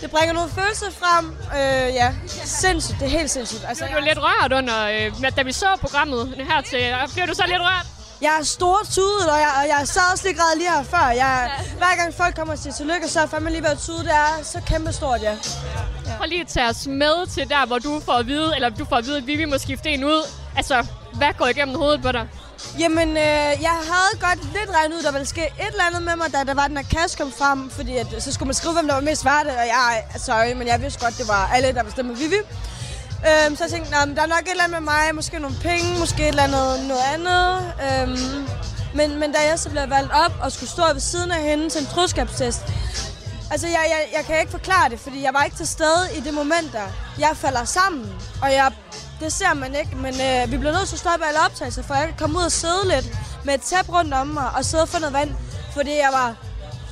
det bringer nogle følelser frem. Øh, ja, sindssygt. Det er helt sindssygt. Altså, du er lidt rørt under, øh, da vi så programmet her til. Bliver du så lidt rørt? Jeg er stortudet, og jeg, og jeg sad også lige græd lige her før. Jeg, hver gang folk kommer og siger tillykke, så er fandme lige ved at tude. Det er så kæmpe stort, ja. Prøv lige at tage os med til der, hvor du får at vide, eller du får at vide, at Vivi må skifte en ud. Altså, hvad går igennem hovedet på dig? Jamen, øh, jeg havde godt lidt regnet ud, der ville ske et eller andet med mig, da der var den her kasse kom frem, fordi at, så skulle man skrive, hvem der var mest værd, og jeg, sorry, men jeg vidste godt, det var alle, der bestemte Vivi. Øhm, så jeg tænkte, nah, men der er nok et eller andet med mig, måske nogle penge, måske et eller andet noget andet. Øhm, men, men da jeg så blev valgt op og skulle stå ved siden af hende til en troskabstest, altså jeg, jeg, jeg kan ikke forklare det, fordi jeg var ikke til stede i det moment der. Jeg falder sammen, og jeg, det ser man ikke, men øh, vi bliver nødt til at stoppe alle optagelser, for jeg kan komme ud og sidde lidt med et tæp rundt om mig og sidde og få noget vand, fordi jeg var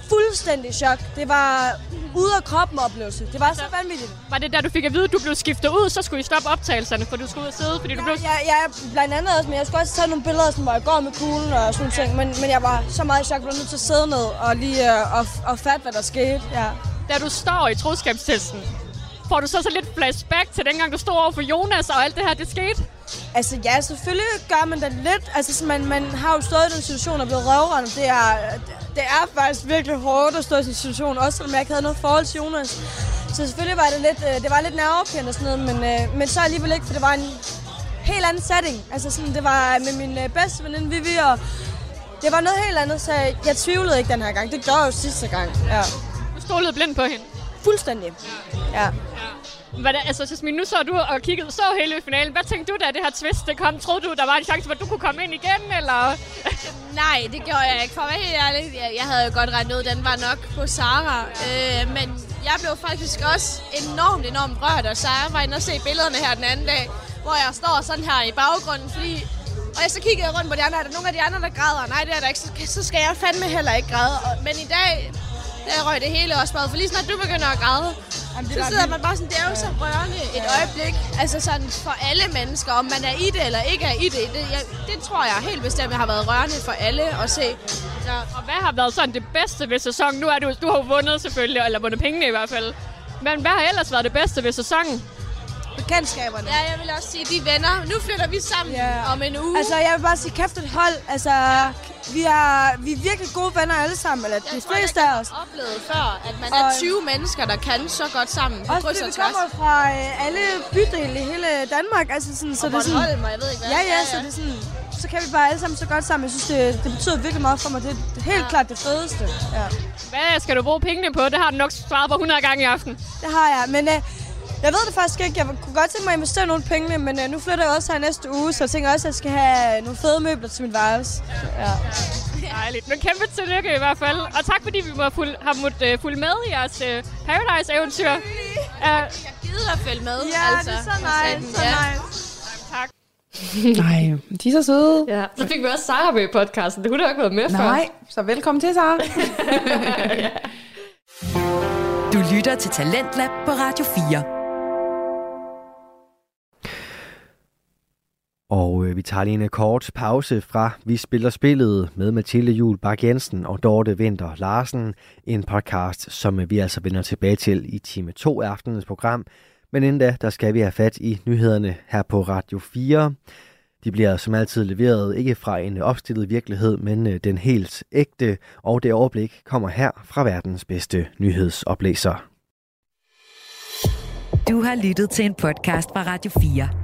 fuldstændig i chok. Det var ude af kroppen oplevelse. Det var så vanvittigt. Var det der, du fik at vide, at du blev skiftet ud, så skulle I stoppe optagelserne, for du skulle ud og sidde, fordi du blev... Ja, ja, blandt andet også, men jeg skulle også tage nogle billeder, sådan, hvor jeg går med kuglen og sådan ting. Men, men jeg var så meget i chok, at jeg blev nødt til at sidde ned og lige øh, og, og fatte, hvad der skete. Ja. Da du står i troskabstesten, får du så så lidt flashback til dengang, du stod over for Jonas, og alt det her, det skete? Altså ja, selvfølgelig gør man da lidt. Altså så man, man har jo stået i den situation og blevet røvrendet. Det er, det er faktisk virkelig hårdt at stå i sådan en situation, også selvom jeg ikke havde noget forhold til Jonas. Så selvfølgelig var det lidt, øh, det var lidt nervepirrende og sådan noget, men, øh, men så alligevel ikke, for det var en helt anden setting. Altså sådan, det var med min øh, bedste veninde Vivi, og det var noget helt andet, så jeg, jeg tvivlede ikke den her gang. Det gjorde jeg jo sidste gang. Ja. Du stolede blind på hende? Fuldstændig. Ja. Hvad altså, Jasmin, nu så du og kiggede så hele finalen. Hvad tænkte du, da det her twist det kom? Troede du, der var en chance for, at du kunne komme ind igen, eller? [LAUGHS] Nej, det gjorde jeg ikke. For at være helt ærlig, jeg, jeg havde jo godt regnet ud, den var nok på Sara. Øh, men jeg blev faktisk også enormt, enormt rørt, og Sara var inde og se billederne her den anden dag, hvor jeg står sådan her i baggrunden, fordi... Og jeg så kiggede jeg rundt på de andre, er der nogle af de andre, der græder? Nej, det er der ikke, så, så skal jeg fandme heller ikke græde. Men i dag, der røg det hele også bare, for lige snart du begynder at græde, Jamen, det så sidder man bare sådan, det er jo så rørende et øjeblik. Altså sådan for alle mennesker, om man er i det eller ikke er i det. Det, jeg, det tror jeg helt bestemt har været rørende for alle at se. Ja. Og hvad har været sådan det bedste ved sæsonen? Nu er du, du har jo vundet selvfølgelig, eller vundet pengene i hvert fald. Men hvad har ellers været det bedste ved sæsonen? Bekendtskaberne. Ja, jeg vil også sige, de venner. Nu flytter vi sammen Ja. om en uge. Altså, jeg vil bare sige, kæft et hold. Altså, vi er, vi er virkelig gode venner alle sammen, eller de Jeg tror, fleste jeg af os. har oplevet før, at man er Og- 20 mennesker, der kan så godt sammen. På Også kryds fordi og vi kommer fra øh, alle bydele i hele Danmark. Altså sådan, så Og det er sådan, og jeg ved ikke hvad. Ja, ja, Ja, så ja. det er sådan, så kan vi bare alle sammen så godt sammen. Jeg synes, det, det betyder virkelig meget for mig. Det er helt ja. klart det fedeste. Ja. Hvad skal du bruge pengene på? Det har du nok svaret på 100 gange i aften. Det har jeg, men øh, Jeg ved det faktisk ikke. Jeg kunne godt tænke mig at investere nogle penge, men uh, nu flytter jeg også her næste uge, så jeg tænker også, at jeg skal have nogle fede møbler til mit værelse. Ja. Dejligt. Men kæmpe tillykke i hvert fald. Og tak fordi vi må fuld, har måttet uh, fulgt med i jeres uh, Paradise-eventyr. Jeg gider at følge med. Ja, altså. det er så nice, så nice. Tak. Nej, de er så søde. Ja. Så fik vi også Sara med i podcasten. Det kunne da ikke været med før. Nej, så velkommen til, Sara. [LAUGHS] Du lytter til Talentlab på Radio 4. Og øh, vi tager lige en kort pause fra Vi spiller spillet med Mathilde Jul Bak Jensen og Dorte Vinter Larsen. En podcast, som øh, vi altså vender tilbage til i time 2 af aftenens program. Men inden da, der skal vi have fat i nyhederne her på Radio 4. De bliver som altid leveret ikke fra en opstillet virkelighed, men øh, den helt ægte, og det overblik kommer her fra verdens bedste nyhedsoplæser. Du har lyttet til en podcast fra Radio 4.